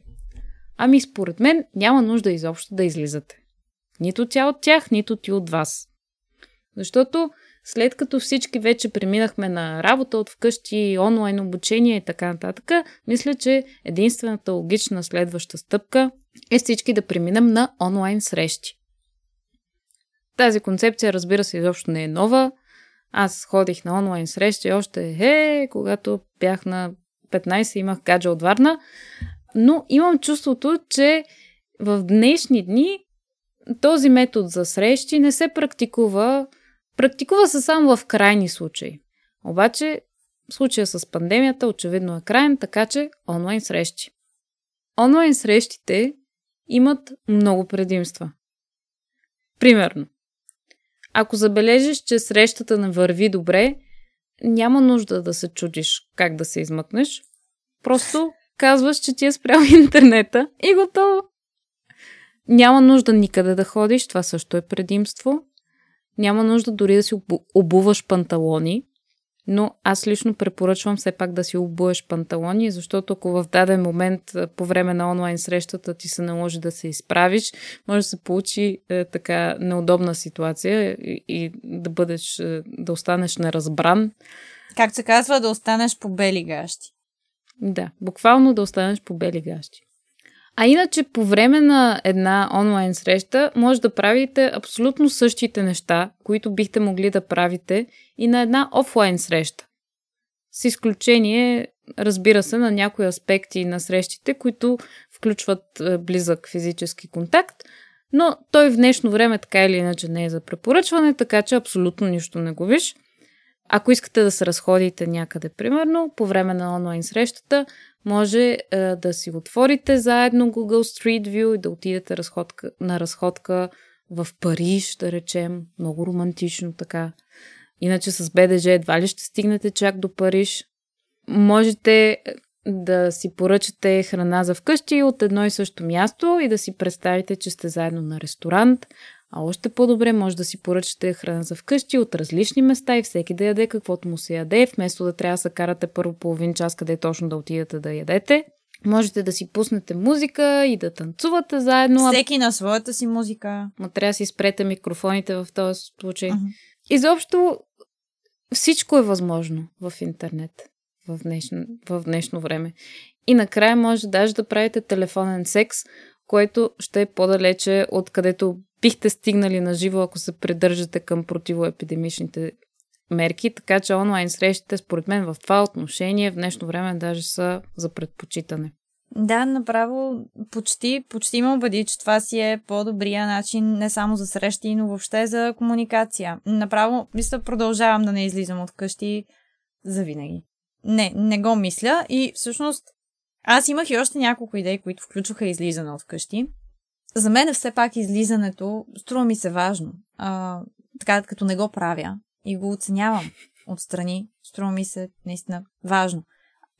Ами според мен няма нужда изобщо да излизате. Нито тя от тях, нито ти от вас. Защото след като всички вече преминахме на работа от вкъщи, онлайн обучение и така нататък, мисля, че единствената логична следваща стъпка е всички да преминем на онлайн срещи. Тази концепция, разбира се, изобщо не е нова. Аз ходих на онлайн срещи още, е, когато бях на 15, имах гаджа от Варна, но имам чувството, че в днешни дни този метод за срещи не се практикува. Практикува се само в крайни случаи. Обаче, случая с пандемията очевидно е крайен, така че онлайн срещи. Онлайн срещите имат много предимства. Примерно, ако забележиш, че срещата не върви добре, няма нужда да се чудиш как да се измъкнеш. Просто казваш, че ти е спрял интернета и готово. Няма нужда никъде да ходиш, това също е предимство. Няма нужда дори да си обуваш панталони, но аз лично препоръчвам все пак да си обуеш панталони, защото ако в даден момент по време на онлайн срещата ти се наложи да се изправиш, може да се получи е, така неудобна ситуация и, и да бъдеш, е, да останеш неразбран. Как се казва, да останеш по бели гащи. Да, буквално да останеш по бели гащи. А иначе по време на една онлайн среща може да правите абсолютно същите неща, които бихте могли да правите и на една офлайн среща. С изключение, разбира се, на някои аспекти на срещите, които включват е, близък физически контакт, но той в днешно време така или иначе не е за препоръчване, така че абсолютно нищо не го виж. Ако искате да се разходите някъде, примерно, по време на онлайн срещата, може е, да си отворите заедно Google Street View и да отидете разходка, на разходка в Париж, да речем. Много романтично така. Иначе с БДЖ едва ли ще стигнете чак до Париж. Можете да си поръчате храна за вкъщи от едно и също място и да си представите, че сте заедно на ресторант, а още по-добре може да си поръчате храна за вкъщи от различни места и всеки да яде каквото му се яде, вместо да трябва да се карате първо половин час къде точно да отидете да ядете. Можете да си пуснете музика и да танцувате заедно. Всеки на своята си музика. Ма трябва да си спрете микрофоните в този случай. Мгм. Изобщо всичко е възможно в интернет. в днешно, в днешно време. И накрая може даже да правите телефонен секс, което ще е по-далече от където бихте стигнали на живо, ако се придържате към противоепидемичните мерки, така че онлайн срещите, според мен, в това отношение в днешно време даже са за предпочитане. Да, направо почти, почти ме убеди, че това си е по-добрия начин не само за срещи, но въобще за комуникация. Направо, мисля, продължавам да не излизам от къщи завинаги. Не, не го мисля и всъщност аз имах и още няколко идеи, които включваха излизане от къщи. За мен все пак излизането струва ми се важно. А, така като не го правя и го оценявам отстрани, струва ми се наистина важно.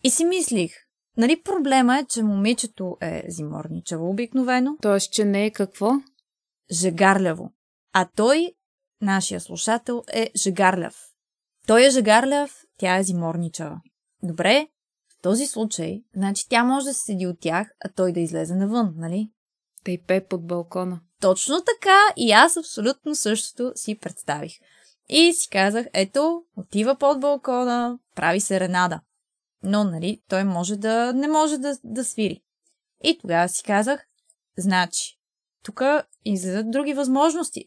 И си мислих, нали проблема е, че момичето е зиморничево обикновено. Тоест, че не е какво? Жегарляво. А той, нашия слушател, е жегарляв. Той е жегарляв, тя е зиморничава. Добре, в този случай, значи тя може да седи от тях, а той да излезе навън, нали? Да и пе под балкона. Точно така и аз абсолютно същото си представих. И си казах, ето, отива под балкона, прави се ренада. Но, нали, той може да не може да, да свири. И тогава си казах, значи, тук излизат други възможности.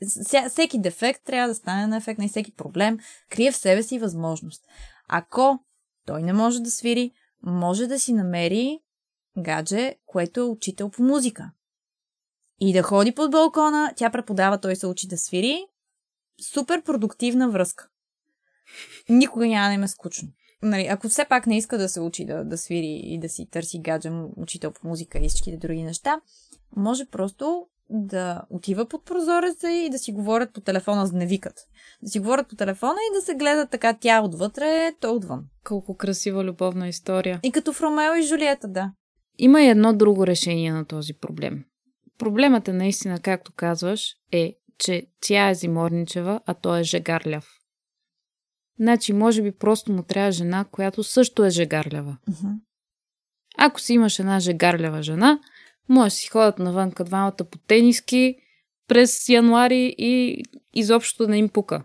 Всеки дефект трябва да стане на ефект на всеки проблем, крие в себе си възможност. Ако той не може да свири, може да си намери гадже, което е учител по музика. И да ходи под балкона, тя преподава, той се учи да свири. Супер продуктивна връзка. Никога няма да им е скучно. Нали, ако все пак не иска да се учи да, да свири и да си търси гаджем учител по музика и всичките други неща, може просто да отива под прозореца и да си говорят по телефона, не викат. Да си говорят по телефона и да се гледат така тя отвътре, то отвън. Колко красива любовна история. И като в Ромео и Жулиета, да. Има и едно друго решение на този проблем. Проблемът е наистина, както казваш, е, че тя е зиморничева, а той е жегарляв. Значи, може би просто му трябва жена, която също е жегарлява. Uh-huh. Ако си имаш една жегарлява жена, може си ходят навънка двамата по тениски през януари и изобщо да им пука.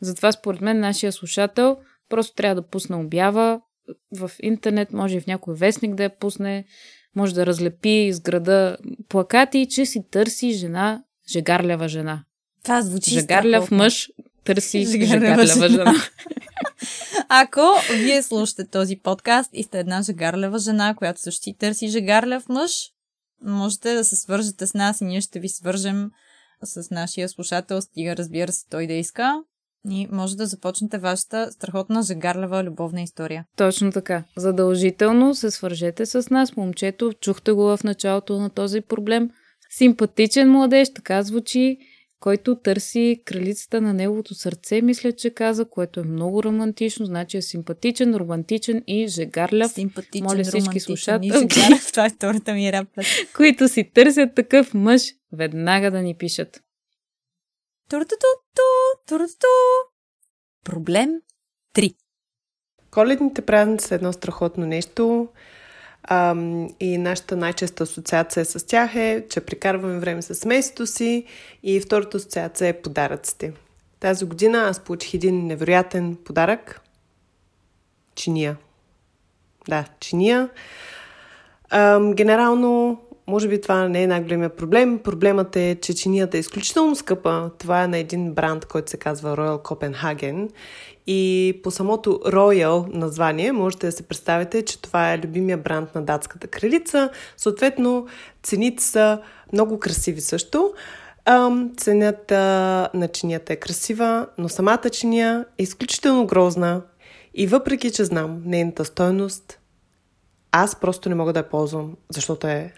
Затова, според мен, нашия слушател просто трябва да пусне обява в интернет, може и в някой вестник да я пусне, може да разлепи из града плакати, че си търси жена, жегарлява жена. Това звучи Жегарляв мъж търси Жегарлява жегарлява жена. Ако вие слушате този подкаст и сте една жегарлява жена, която също си търси жегарляв мъж, можете да се свържете с нас и ние ще ви свържем с нашия слушател, стига разбира се той да иска. И може да започнете вашата страхотна жегарлява любовна история. Точно така. Задължително се свържете с нас, момчето. Чухте го в началото на този проблем. Симпатичен младеж, така звучи, който търси кралицата на неговото сърце, мисля, че каза, което е много романтично, значи е симпатичен, романтичен и жегарляв, Симпатичен, Моля всички романтичен и слушателки. жегарляв. Това е втората ми рап. които си търсят такъв мъж, веднага да ни пишат. Проблем 3. Коледните празници са едно страхотно нещо ам, и нашата най-честа асоциация с тях е, че прекарваме време с семейството си и втората асоциация е подаръците. Тази година аз получих един невероятен подарък. Чиния. Да, чиния. Ам, генерално, може би това не е най-големия проблем. Проблемът е, че чинията е изключително скъпа. Това е на един бранд, който се казва Royal Copenhagen. И по самото Royal название можете да се представите, че това е любимия бранд на датската кралица. Съответно, цените са много красиви също. Ам, цената на чинията е красива, но самата чиния е изключително грозна. И въпреки, че знам нейната стойност, аз просто не мога да я ползвам, защото е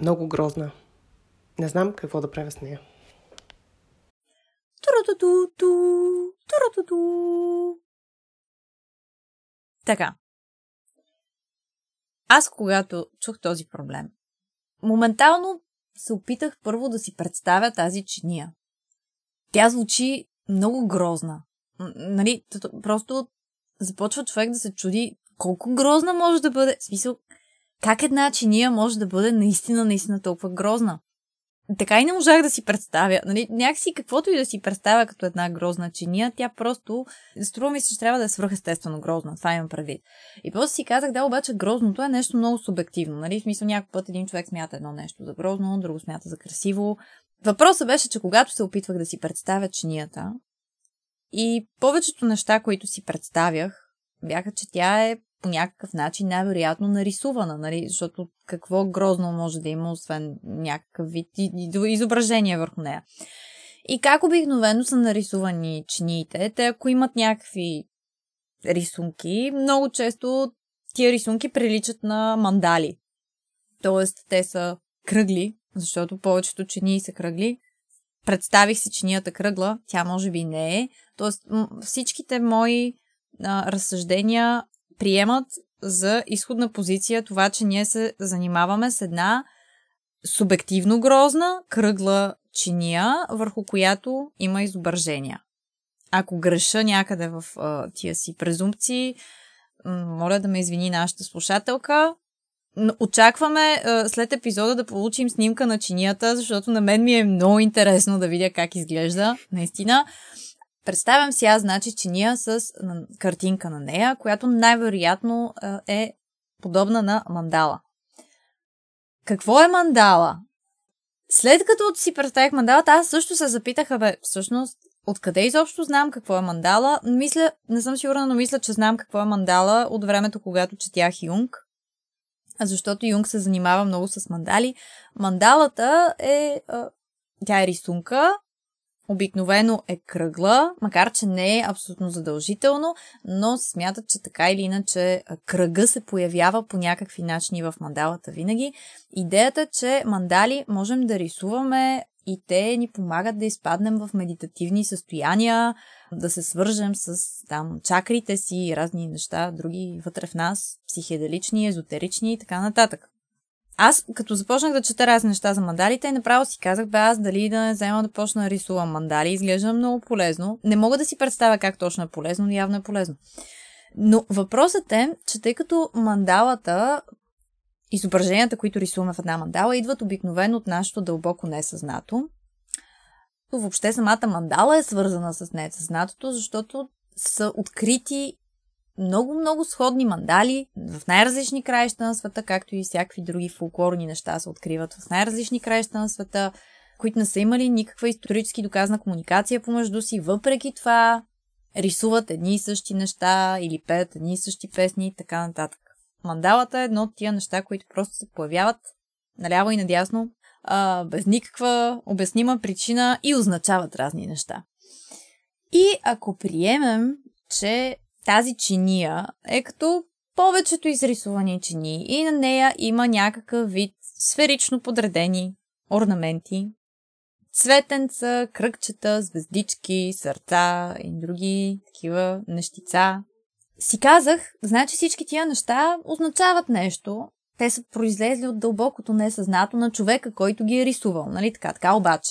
много грозна. Не знам какво да правя с нея. Турутуту, турутуту. Така. Аз, когато чух този проблем, моментално се опитах първо да си представя тази чиния. Тя звучи много грозна. Нали, просто започва човек да се чуди колко грозна може да бъде. В смисъл, как една чиния може да бъде наистина, наистина толкова грозна? така и не можах да си представя. Нали, някакси каквото и да си представя като една грозна чиния, тя просто, струва ми се, че трябва да е свръхестествено грозна. Това имам предвид. И после си казах, да, обаче грозното е нещо много субективно. Нали? В смисъл някой път един човек смята едно нещо за грозно, друго смята за красиво. Въпросът беше, че когато се опитвах да си представя чинията, и повечето неща, които си представях, бяха, че тя е по някакъв начин най-вероятно нарисувана, нали? защото какво грозно може да има, освен някакъв вид изображение върху нея. И как обикновено са нарисувани чиниите, те ако имат някакви рисунки, много често тия рисунки приличат на мандали. Тоест, те са кръгли, защото повечето чинии са кръгли. Представих си чинията кръгла, тя може би не е. Тоест, всичките мои а, разсъждения приемат за изходна позиция това, че ние се занимаваме с една субективно грозна, кръгла чиния, върху която има изображения. Ако греша някъде в а, тия си презумпции, моля да ме извини нашата слушателка. Очакваме а, след епизода да получим снимка на чинията, защото на мен ми е много интересно да видя как изглежда, наистина. Представям си аз, значи, чиния с картинка на нея, която най-вероятно е подобна на мандала. Какво е мандала? След като си представих мандалата, аз също се запитах, бе, всъщност, откъде изобщо знам какво е мандала? Мисля, не съм сигурна, но мисля, че знам какво е мандала от времето, когато четях Юнг. Защото Юнг се занимава много с мандали. Мандалата е... Тя е рисунка, обикновено е кръгла, макар че не е абсолютно задължително, но смятат, че така или иначе кръга се появява по някакви начини в мандалата винаги. Идеята е, че мандали можем да рисуваме и те ни помагат да изпаднем в медитативни състояния, да се свържем с там чакрите си и разни неща, други вътре в нас, психеделични, езотерични и така нататък аз, като започнах да чета разни неща за мандалите, направо си казах, бе, аз дали да не взема да почна да рисувам мандали, изглежда много полезно. Не мога да си представя как точно е полезно, но явно е полезно. Но въпросът е, че тъй като мандалата, изображенията, които рисуваме в една мандала, идват обикновено от нашето дълбоко несъзнато, то въобще самата мандала е свързана с несъзнатото, защото са открити много-много сходни мандали в най-различни краища на света, както и всякакви други фолклорни неща се откриват в най-различни краища на света, които не са имали никаква исторически доказана комуникация помежду си. Въпреки това, рисуват едни и същи неща или пеят едни и същи песни и така нататък. Мандалата е едно от тия неща, които просто се появяват наляво и надясно, а, без никаква обяснима причина и означават разни неща. И ако приемем, че тази чиния е като повечето изрисувани чинии и на нея има някакъв вид сферично подредени орнаменти, цветенца, кръгчета, звездички, сърца и други такива нещица. Си казах, значи всички тия неща означават нещо. Те са произлезли от дълбокото несъзнато на човека, който ги е рисувал. Нали така? Така обаче.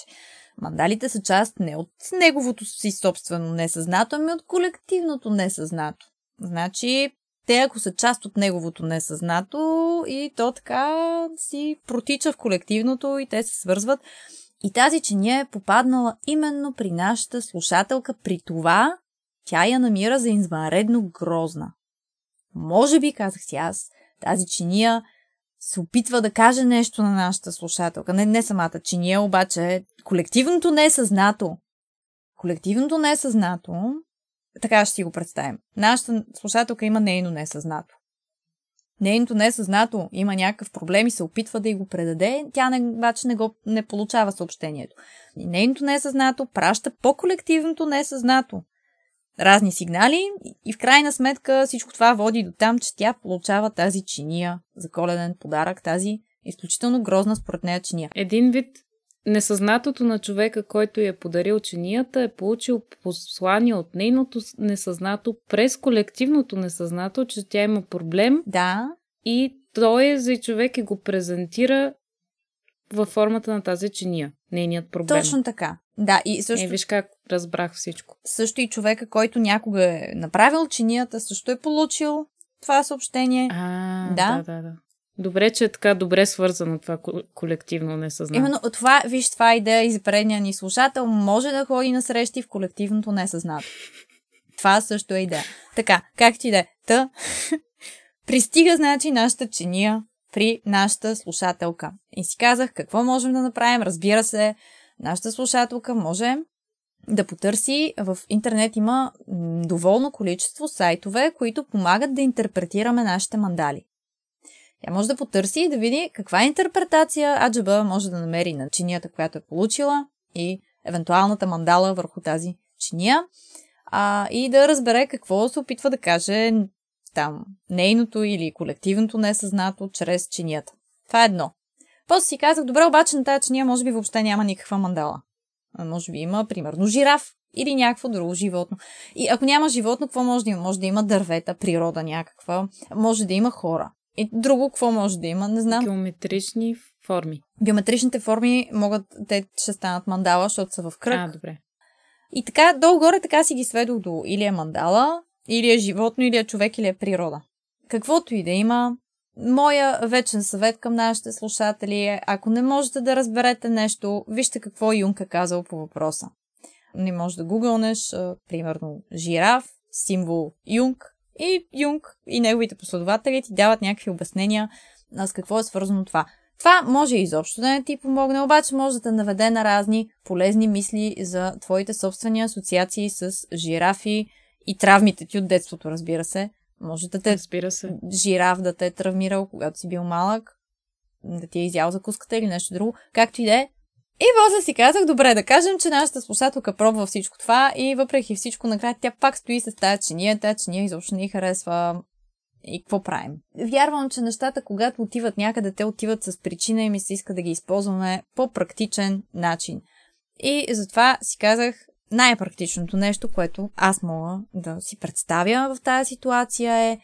Мандалите са част не от неговото си собствено несъзнато, ами от колективното несъзнато. Значи, те ако са част от неговото несъзнато и то така си протича в колективното и те се свързват. И тази чиния е попаднала именно при нашата слушателка, при това тя я намира за извънредно грозна. Може би, казах си аз, тази чиния се опитва да каже нещо на нашата слушателка. Не, не самата чиния, обаче колективното не е съзнато. Колективното не е съзнато, така ще си го представим. Нашата слушателка има нейно несъзнато. Нейното несъзнато има някакъв проблем и се опитва да й го предаде, тя не, обаче не, го, не получава съобщението. И нейното несъзнато праща по колективното несъзнато разни сигнали и в крайна сметка всичко това води до там, че тя получава тази чиния за коледен подарък, тази изключително грозна според нея чиния. Един вид несъзнатото на човека, който я е подарил чинията, е получил послание от нейното несъзнато през колективното несъзнато, че тя има проблем. Да. И той е за човек и го презентира във формата на тази чиния. Нейният проблем. Точно така. Да, и също... Е, виж как разбрах всичко. Също и човека, който някога е направил чинията, също е получил това съобщение. А, да, да, да. да. Добре, че е така добре свързано това колективно несъзнание. Именно това, виж, това е идея и за предния ни слушател. Може да ходи на срещи в колективното несъзнато. Това също е идея. Така, как ти да е? Та, пристига, значи, нашата чиния при нашата слушателка. И си казах какво можем да направим. Разбира се, нашата слушателка може да потърси. В интернет има доволно количество сайтове, които помагат да интерпретираме нашите мандали. Тя може да потърси и да види каква интерпретация Аджаба може да намери на чинията, която е получила и евентуалната мандала върху тази чиния а, и да разбере какво се опитва да каже там нейното или колективното несъзнато чрез чинията. Това е едно. После си казах, добре, обаче на тази чиния може би въобще няма никаква мандала. Може би има, примерно, жираф или някакво друго животно. И ако няма животно, какво може да има? Може да има дървета, природа някаква, може да има хора. И друго, какво може да има? Не знам. Геометрични форми. Биометричните форми могат, те ще станат мандала, защото са в кръг. А, добре. И така, долу-горе така си ги сведох до или е мандала, или е животно, или е човек, или е природа. Каквото и да има, моя вечен съвет към нашите слушатели е, ако не можете да разберете нещо, вижте какво Юнг е казал по въпроса. Не може да гугълнеш, примерно, жираф, символ Юнг, и Юнг и неговите последователи ти дават някакви обяснения с какво е свързано това. Това може изобщо да не ти помогне, обаче може да те наведе на разни полезни мисли за твоите собствени асоциации с жирафи и травмите ти от детството, разбира се. Може да те разбира се. жираф да те е травмирал, когато си бил малък, да ти е изял закуската или нещо друго. Както и да е, и после си казах, добре, да кажем, че нашата слушателка пробва всичко това и въпреки всичко, накрая тя пак стои с тази чиния, тази чиния изобщо не й харесва. И какво правим? Вярвам, че нещата, когато отиват някъде, те отиват с причина и ми се иска да ги използваме по практичен начин. И затова си казах, най-практичното нещо, което аз мога да си представя в тази ситуация е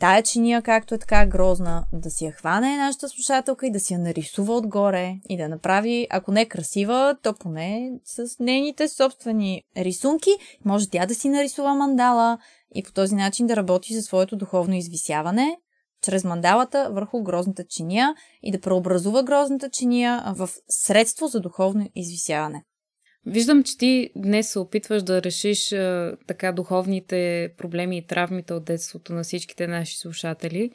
тая чиния, както е така грозна, да си я хване нашата слушателка и да си я нарисува отгоре и да направи, ако не красива, то поне с нейните собствени рисунки. Може тя да си нарисува мандала и по този начин да работи за своето духовно извисяване чрез мандалата върху грозната чиния и да преобразува грозната чиния в средство за духовно извисяване. Виждам, че ти днес се опитваш да решиш а, така духовните проблеми и травмите от детството на всичките наши слушатели.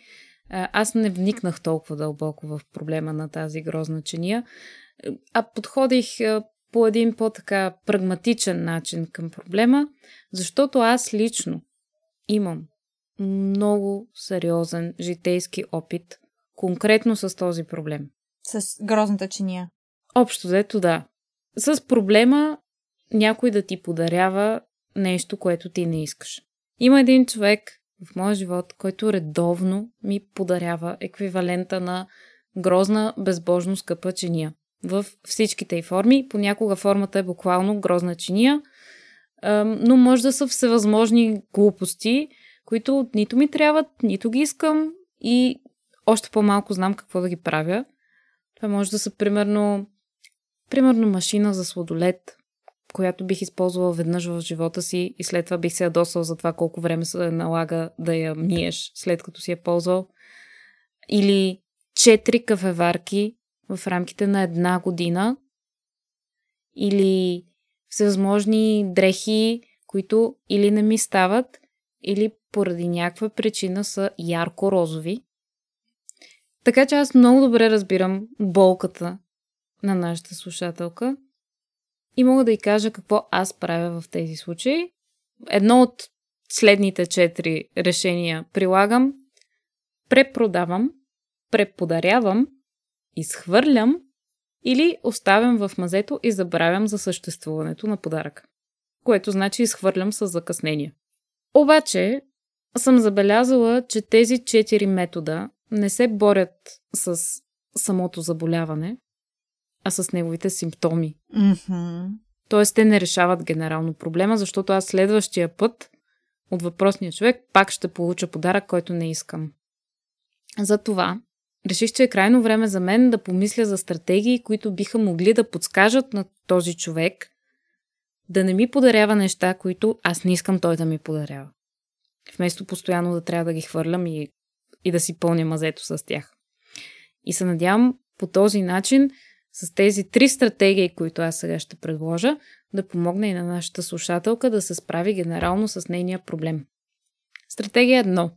А, аз не вникнах толкова дълбоко в проблема на тази грозна чиния, а подходих а, по един по-така прагматичен начин към проблема, защото аз лично имам много сериозен житейски опит конкретно с този проблем. С грозната чиния. Общо взето да с проблема някой да ти подарява нещо, което ти не искаш. Има един човек в моя живот, който редовно ми подарява еквивалента на грозна, безбожно скъпа чиния. В всичките й форми. Понякога формата е буквално грозна чиния, но може да са всевъзможни глупости, които нито ми трябват, нито ги искам и още по-малко знам какво да ги правя. Това може да са примерно Примерно машина за сладолет, която бих използвала веднъж в живота си и след това бих се ядосал за това колко време се налага да я миеш след като си я ползвал. Или четири кафеварки в рамките на една година. Или всевъзможни дрехи, които или не ми стават, или поради някаква причина са ярко-розови. Така че аз много добре разбирам болката на нашата слушателка и мога да й кажа какво аз правя в тези случаи. Едно от следните четири решения прилагам, препродавам, преподарявам, изхвърлям или оставям в мазето и забравям за съществуването на подаръка. Което значи изхвърлям с закъснение. Обаче съм забелязала, че тези четири метода не се борят с самото заболяване, а с неговите симптоми. Mm-hmm. Тоест, те не решават генерално проблема, защото аз следващия път от въпросния човек пак ще получа подарък, който не искам. Затова реших, че е крайно време за мен да помисля за стратегии, които биха могли да подскажат на този човек да не ми подарява неща, които аз не искам той да ми подарява. Вместо постоянно да трябва да ги хвърлям и, и да си пълня мазето с тях. И се надявам по този начин, с тези три стратегии, които аз сега ще предложа, да помогне и на нашата слушателка да се справи генерално с нейния проблем. Стратегия 1.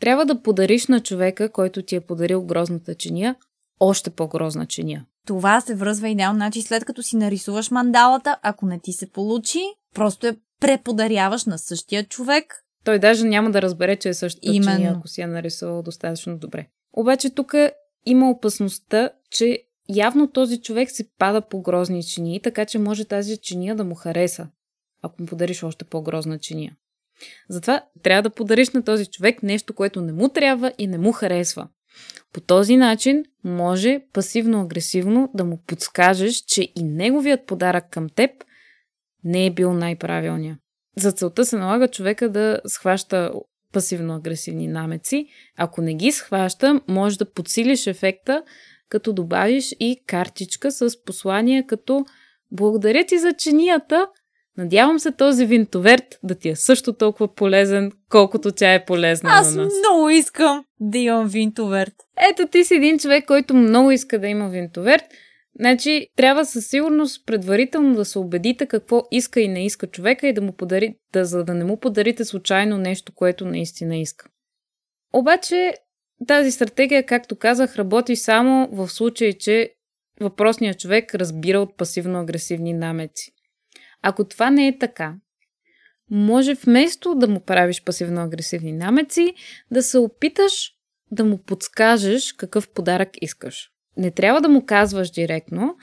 Трябва да подариш на човека, който ти е подарил грозната чиния, още по-грозна чиния. Това се връзва идеално. Значи след като си нарисуваш мандалата, ако не ти се получи, просто я преподаряваш на същия човек. Той даже няма да разбере, че е същата Именно. чиния, ако си я нарисувал достатъчно добре. Обаче тук има опасността, че явно този човек се пада по грозни чинии, така че може тази чиния да му хареса, ако му подариш още по-грозна чиния. Затова трябва да подариш на този човек нещо, което не му трябва и не му харесва. По този начин може пасивно-агресивно да му подскажеш, че и неговият подарък към теб не е бил най-правилният. За целта се налага човека да схваща пасивно-агресивни намеци. Ако не ги схваща, може да подсилиш ефекта, като добавиш и картичка с послание като Благодаря ти за чинията, Надявам се този винтоверт да ти е също толкова полезен, колкото тя е полезна Аз на нас. много искам да имам винтоверт. Ето ти си един човек, който много иска да има винтоверт. Значи, трябва със сигурност предварително да се убедите какво иска и не иска човека и да му подари, да, за да не му подарите случайно нещо, което наистина иска. Обаче, тази стратегия, както казах, работи само в случай, че въпросният човек разбира от пасивно-агресивни намеци. Ако това не е така, може вместо да му правиш пасивно-агресивни намеци, да се опиташ да му подскажеш какъв подарък искаш. Не трябва да му казваш директно,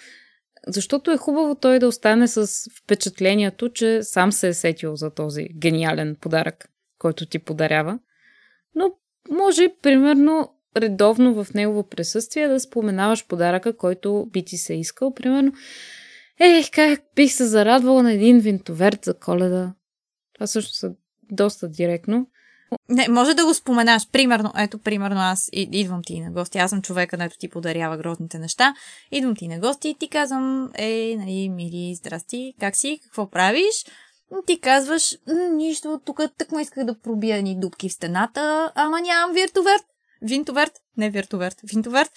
защото е хубаво той да остане с впечатлението, че сам се е сетил за този гениален подарък, който ти подарява. Но може, примерно, редовно в негово присъствие да споменаваш подаръка, който би ти се искал. Примерно, ех, как бих се зарадвала на един винтоверт за коледа. Това също са доста директно. Не, може да го споменаш. Примерно, ето, примерно аз идвам ти на гости. Аз съм човека, дето ти подарява грозните неща. Идвам ти на гости и ти казвам, е, нали, мили, здрасти, как си, какво правиш? Ти казваш, «М, нищо, тук тъкмо исках да пробия ни дубки в стената, ама нямам виртоверт. Винтоверт, не виртоверт, винтоверт.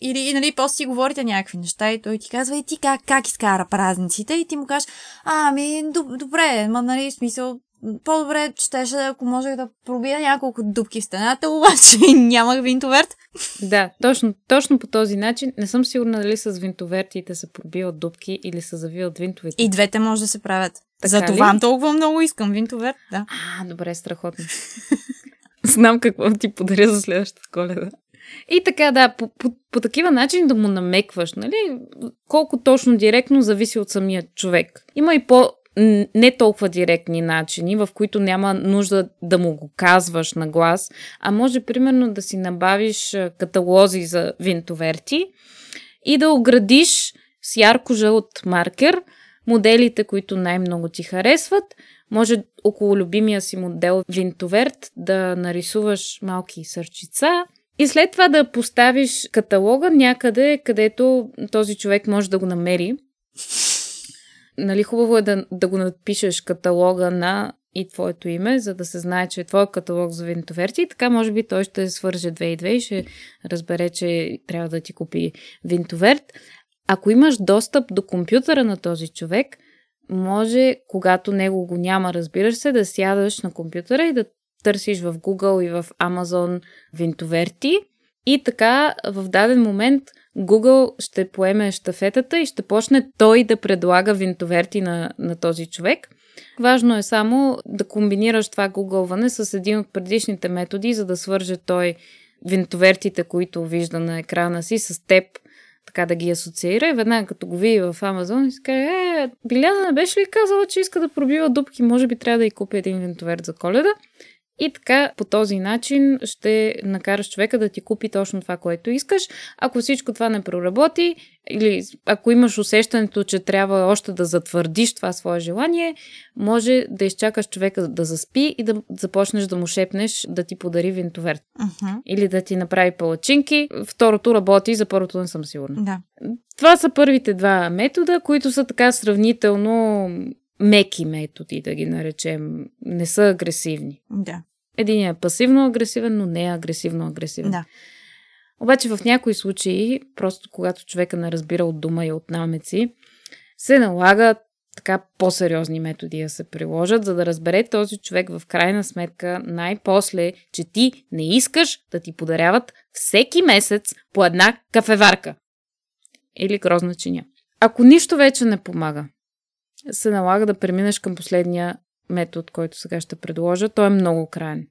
Или, и, нали, после си говорите някакви неща и той ти казва, и ти как, как изкара празниците? И ти му кажеш, ами, доб- добре, ма, нали, смисъл, по-добре щеше, ако можех да пробия няколко дупки в стената, обаче нямах винтоверт. Да, точно, точно по този начин. Не съм сигурна дали с винтовертите се пробиват дупки или се завиват винтовете. И двете може да се правят. Така За това толкова много искам винтоверт, да. А, добре, страхотно. Знам какво ти подаря за следващата коледа. И така, да, по, по, по такива начин да му намекваш, нали? Колко точно директно зависи от самия човек. Има и по не толкова директни начини, в които няма нужда да му го казваш на глас, а може примерно да си набавиш каталози за винтоверти и да оградиш с ярко жълт маркер моделите, които най-много ти харесват. Може около любимия си модел винтоверт да нарисуваш малки сърчица и след това да поставиш каталога някъде, където този човек може да го намери. Нали, хубаво е да, да го напишеш каталога на и твоето име, за да се знае, че е твой каталог за винтоверти. И така, може би, той ще свърже две и две и ще разбере, че трябва да ти купи винтоверт. Ако имаш достъп до компютъра на този човек, може, когато него го няма, разбираш се, да сядаш на компютъра и да търсиш в Google и в Amazon винтоверти. И така, в даден момент Google ще поеме щафетата и ще почне той да предлага винтоверти на, на този човек. Важно е само да комбинираш това гугълване с един от предишните методи, за да свърже той винтовертите, които вижда на екрана си, с теб, така да ги асоциира и веднага като го види в Амазон и си каже, е, Биляна не беше ли казала, че иска да пробива дупки, може би трябва да й купи един винтоверт за коледа. И така, по този начин ще накараш човека да ти купи точно това, което искаш. Ако всичко това не проработи, или ако имаш усещането, че трябва още да затвърдиш това свое желание, може да изчакаш човека да заспи и да започнеш да му шепнеш да ти подари винтоверт. Uh-huh. Или да ти направи палачинки. Второто работи, за първото не съм сигурна. Да. Това са първите два метода, които са така сравнително меки методи, да ги наречем. Не са агресивни. Да. Един е пасивно агресивен, но не е агресивно агресивен. Да. Обаче в някои случаи, просто когато човека не разбира от дума и от намеци, се налага така по-сериозни методи да се приложат, за да разбере този човек в крайна сметка най-после, че ти не искаш да ти подаряват всеки месец по една кафеварка или грозна чиня. Ако нищо вече не помага, се налага да преминеш към последния метод, който сега ще предложа. Той е много крайен.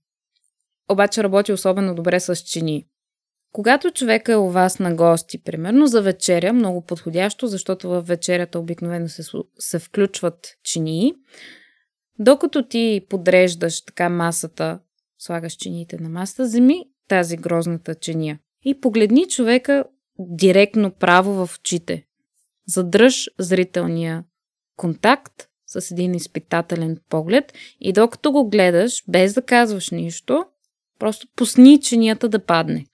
Обаче работи особено добре с чини. Когато човека е у вас на гости, примерно за вечеря, много подходящо, защото в вечерята обикновено се, се включват чинии, докато ти подреждаш така масата, слагаш чиниите на масата, вземи тази грозната чиния и погледни човека директно право в очите. Задръж зрителния контакт с един изпитателен поглед и докато го гледаш, без да казваш нищо, просто пусни чинията да падне.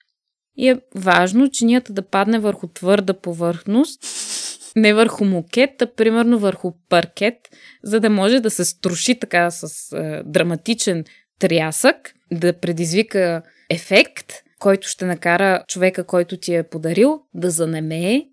И е важно чинията да падне върху твърда повърхност, не върху мукет, а примерно върху паркет, за да може да се струши така с е, драматичен трясък, да предизвика ефект, който ще накара човека, който ти е подарил, да занемее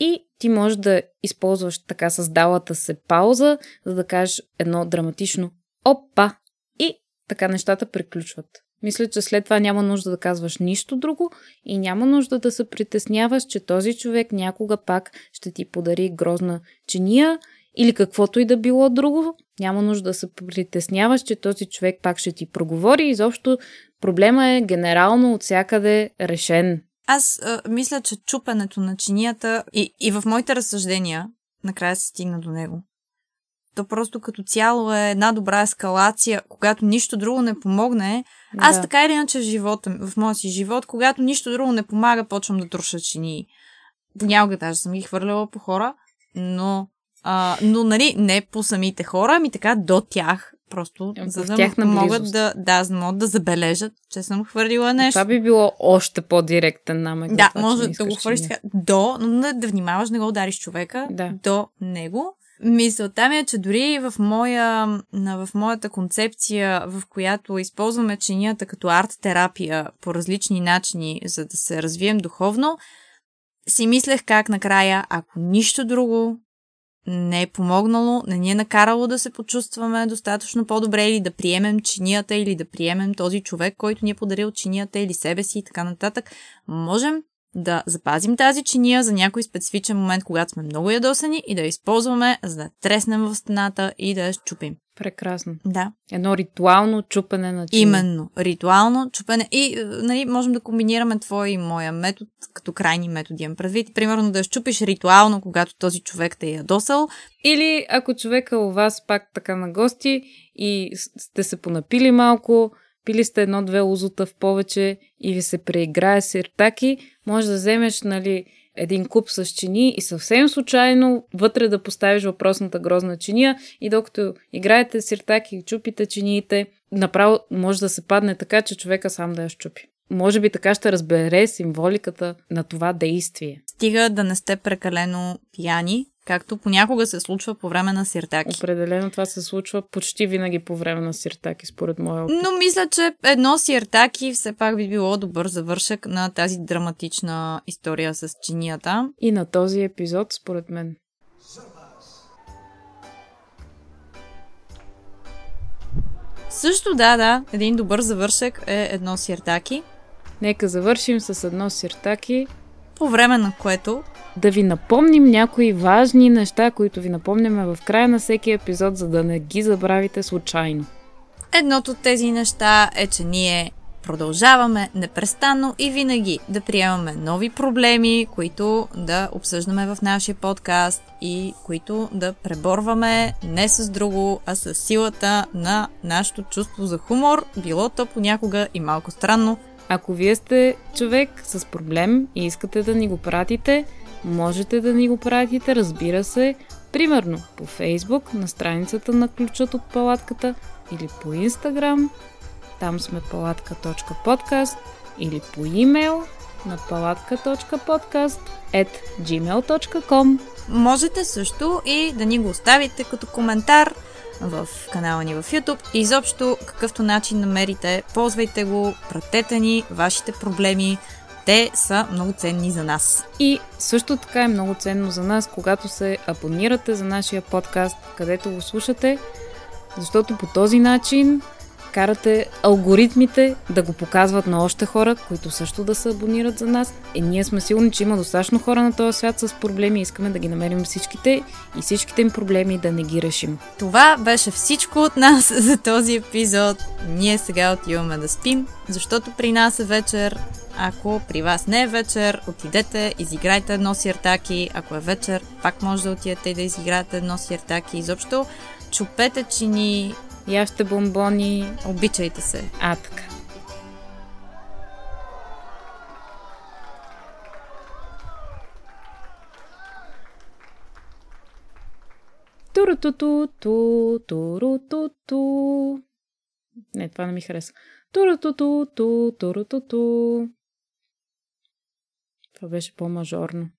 и ти можеш да използваш така създалата се пауза, за да кажеш едно драматично опа и така нещата приключват. Мисля, че след това няма нужда да казваш нищо друго и няма нужда да се притесняваш, че този човек някога пак ще ти подари грозна чиния или каквото и да било друго. Няма нужда да се притесняваш, че този човек пак ще ти проговори. Изобщо проблема е генерално от всякъде решен. Аз а, мисля, че чупенето на чинията и, и в моите разсъждения накрая се стигна до него. То просто като цяло е една добра ескалация, когато нищо друго не помогне. Аз да. така или иначе в живота, в моя си живот, когато нищо друго не помага, почвам да труша чинии. Понякога даже съм ги хвърляла по хора, но, а, но нали, не по самите хора, ами така до тях. Просто в за да тяхна могат да, да, могат да забележат, че съм хвърлила нещо. Това би било още по-директен намек. Да, това, може да го хвърлиш така до, но да, внимаваш, да го удариш човека Да. до него. Мисълта ми е, че дори в, моя, в моята концепция, в която използваме чинията като арт-терапия по различни начини, за да се развием духовно, си мислех как накрая, ако нищо друго не е помогнало, не ни е накарало да се почувстваме достатъчно по-добре или да приемем чинията или да приемем този човек, който ни е подарил чинията или себе си и така нататък, можем да запазим тази чиния за някой специфичен момент, когато сме много ядосани и да я използваме, за да треснем в стената и да я щупим. Прекрасно. Да, Едно ритуално чупене на чиния. именно. Ритуално чупене. И е, нали, можем да комбинираме твой и моя метод като крайни методи. Имам предвид, примерно да щупиш ритуално, когато този човек те е ядосал. Или ако човека у вас пак така на гости и сте се понапили малко, пили сте едно-две лузота в повече и ви се преиграе сиртаки, може да вземеш нали, един куп с чини и съвсем случайно вътре да поставиш въпросната грозна чиния и докато играете сиртаки и чупите чиниите, направо може да се падне така, че човека сам да я щупи. Може би така ще разбере символиката на това действие. Стига да не сте прекалено пияни, както понякога се случва по време на сиртаки. Определено това се случва почти винаги по време на сиртаки, според моя опит. Но мисля, че едно сиртаки все пак би било добър завършък на тази драматична история с чинията. И на този епизод, според мен. Също да, да, един добър завършък е едно сиртаки, Нека завършим с едно сиртаки, по време на което да ви напомним някои важни неща, които ви напомняме в края на всеки епизод, за да не ги забравите случайно. едното от тези неща е, че ние продължаваме непрестанно и винаги да приемаме нови проблеми, които да обсъждаме в нашия подкаст и които да преборваме не с друго, а с силата на нашето чувство за хумор, било то понякога и малко странно. Ако вие сте човек с проблем и искате да ни го пратите, можете да ни го пратите, разбира се, примерно по Фейсбук, на страницата на ключът от палатката или по Инстаграм, там сме палатка.подкаст или по имейл на палатка.подкаст at gmail.com Можете също и да ни го оставите като коментар в канала ни в YouTube. И изобщо, какъвто начин намерите, ползвайте го, пратете ни вашите проблеми, те са много ценни за нас. И също така е много ценно за нас, когато се абонирате за нашия подкаст, където го слушате, защото по този начин карате алгоритмите да го показват на още хора, които също да се абонират за нас. Е, ние сме сигурни, че има достатъчно хора на този свят с проблеми искаме да ги намерим всичките и всичките им проблеми да не ги решим. Това беше всичко от нас за този епизод. Ние сега отиваме да спим, защото при нас е вечер. Ако при вас не е вечер, отидете, изиграйте едно сиртаки. Ако е вечер, пак може да отидете и да изиграете едно сиртаки. Изобщо чупете чини, Яще бомбони. Обичайте се. А, така. Туру-ту-ту-ту, туру-ту-ту. Не, това не ми харесва. Туру-ту-ту-ту, туру-ту-ту. Това беше по-мажорно.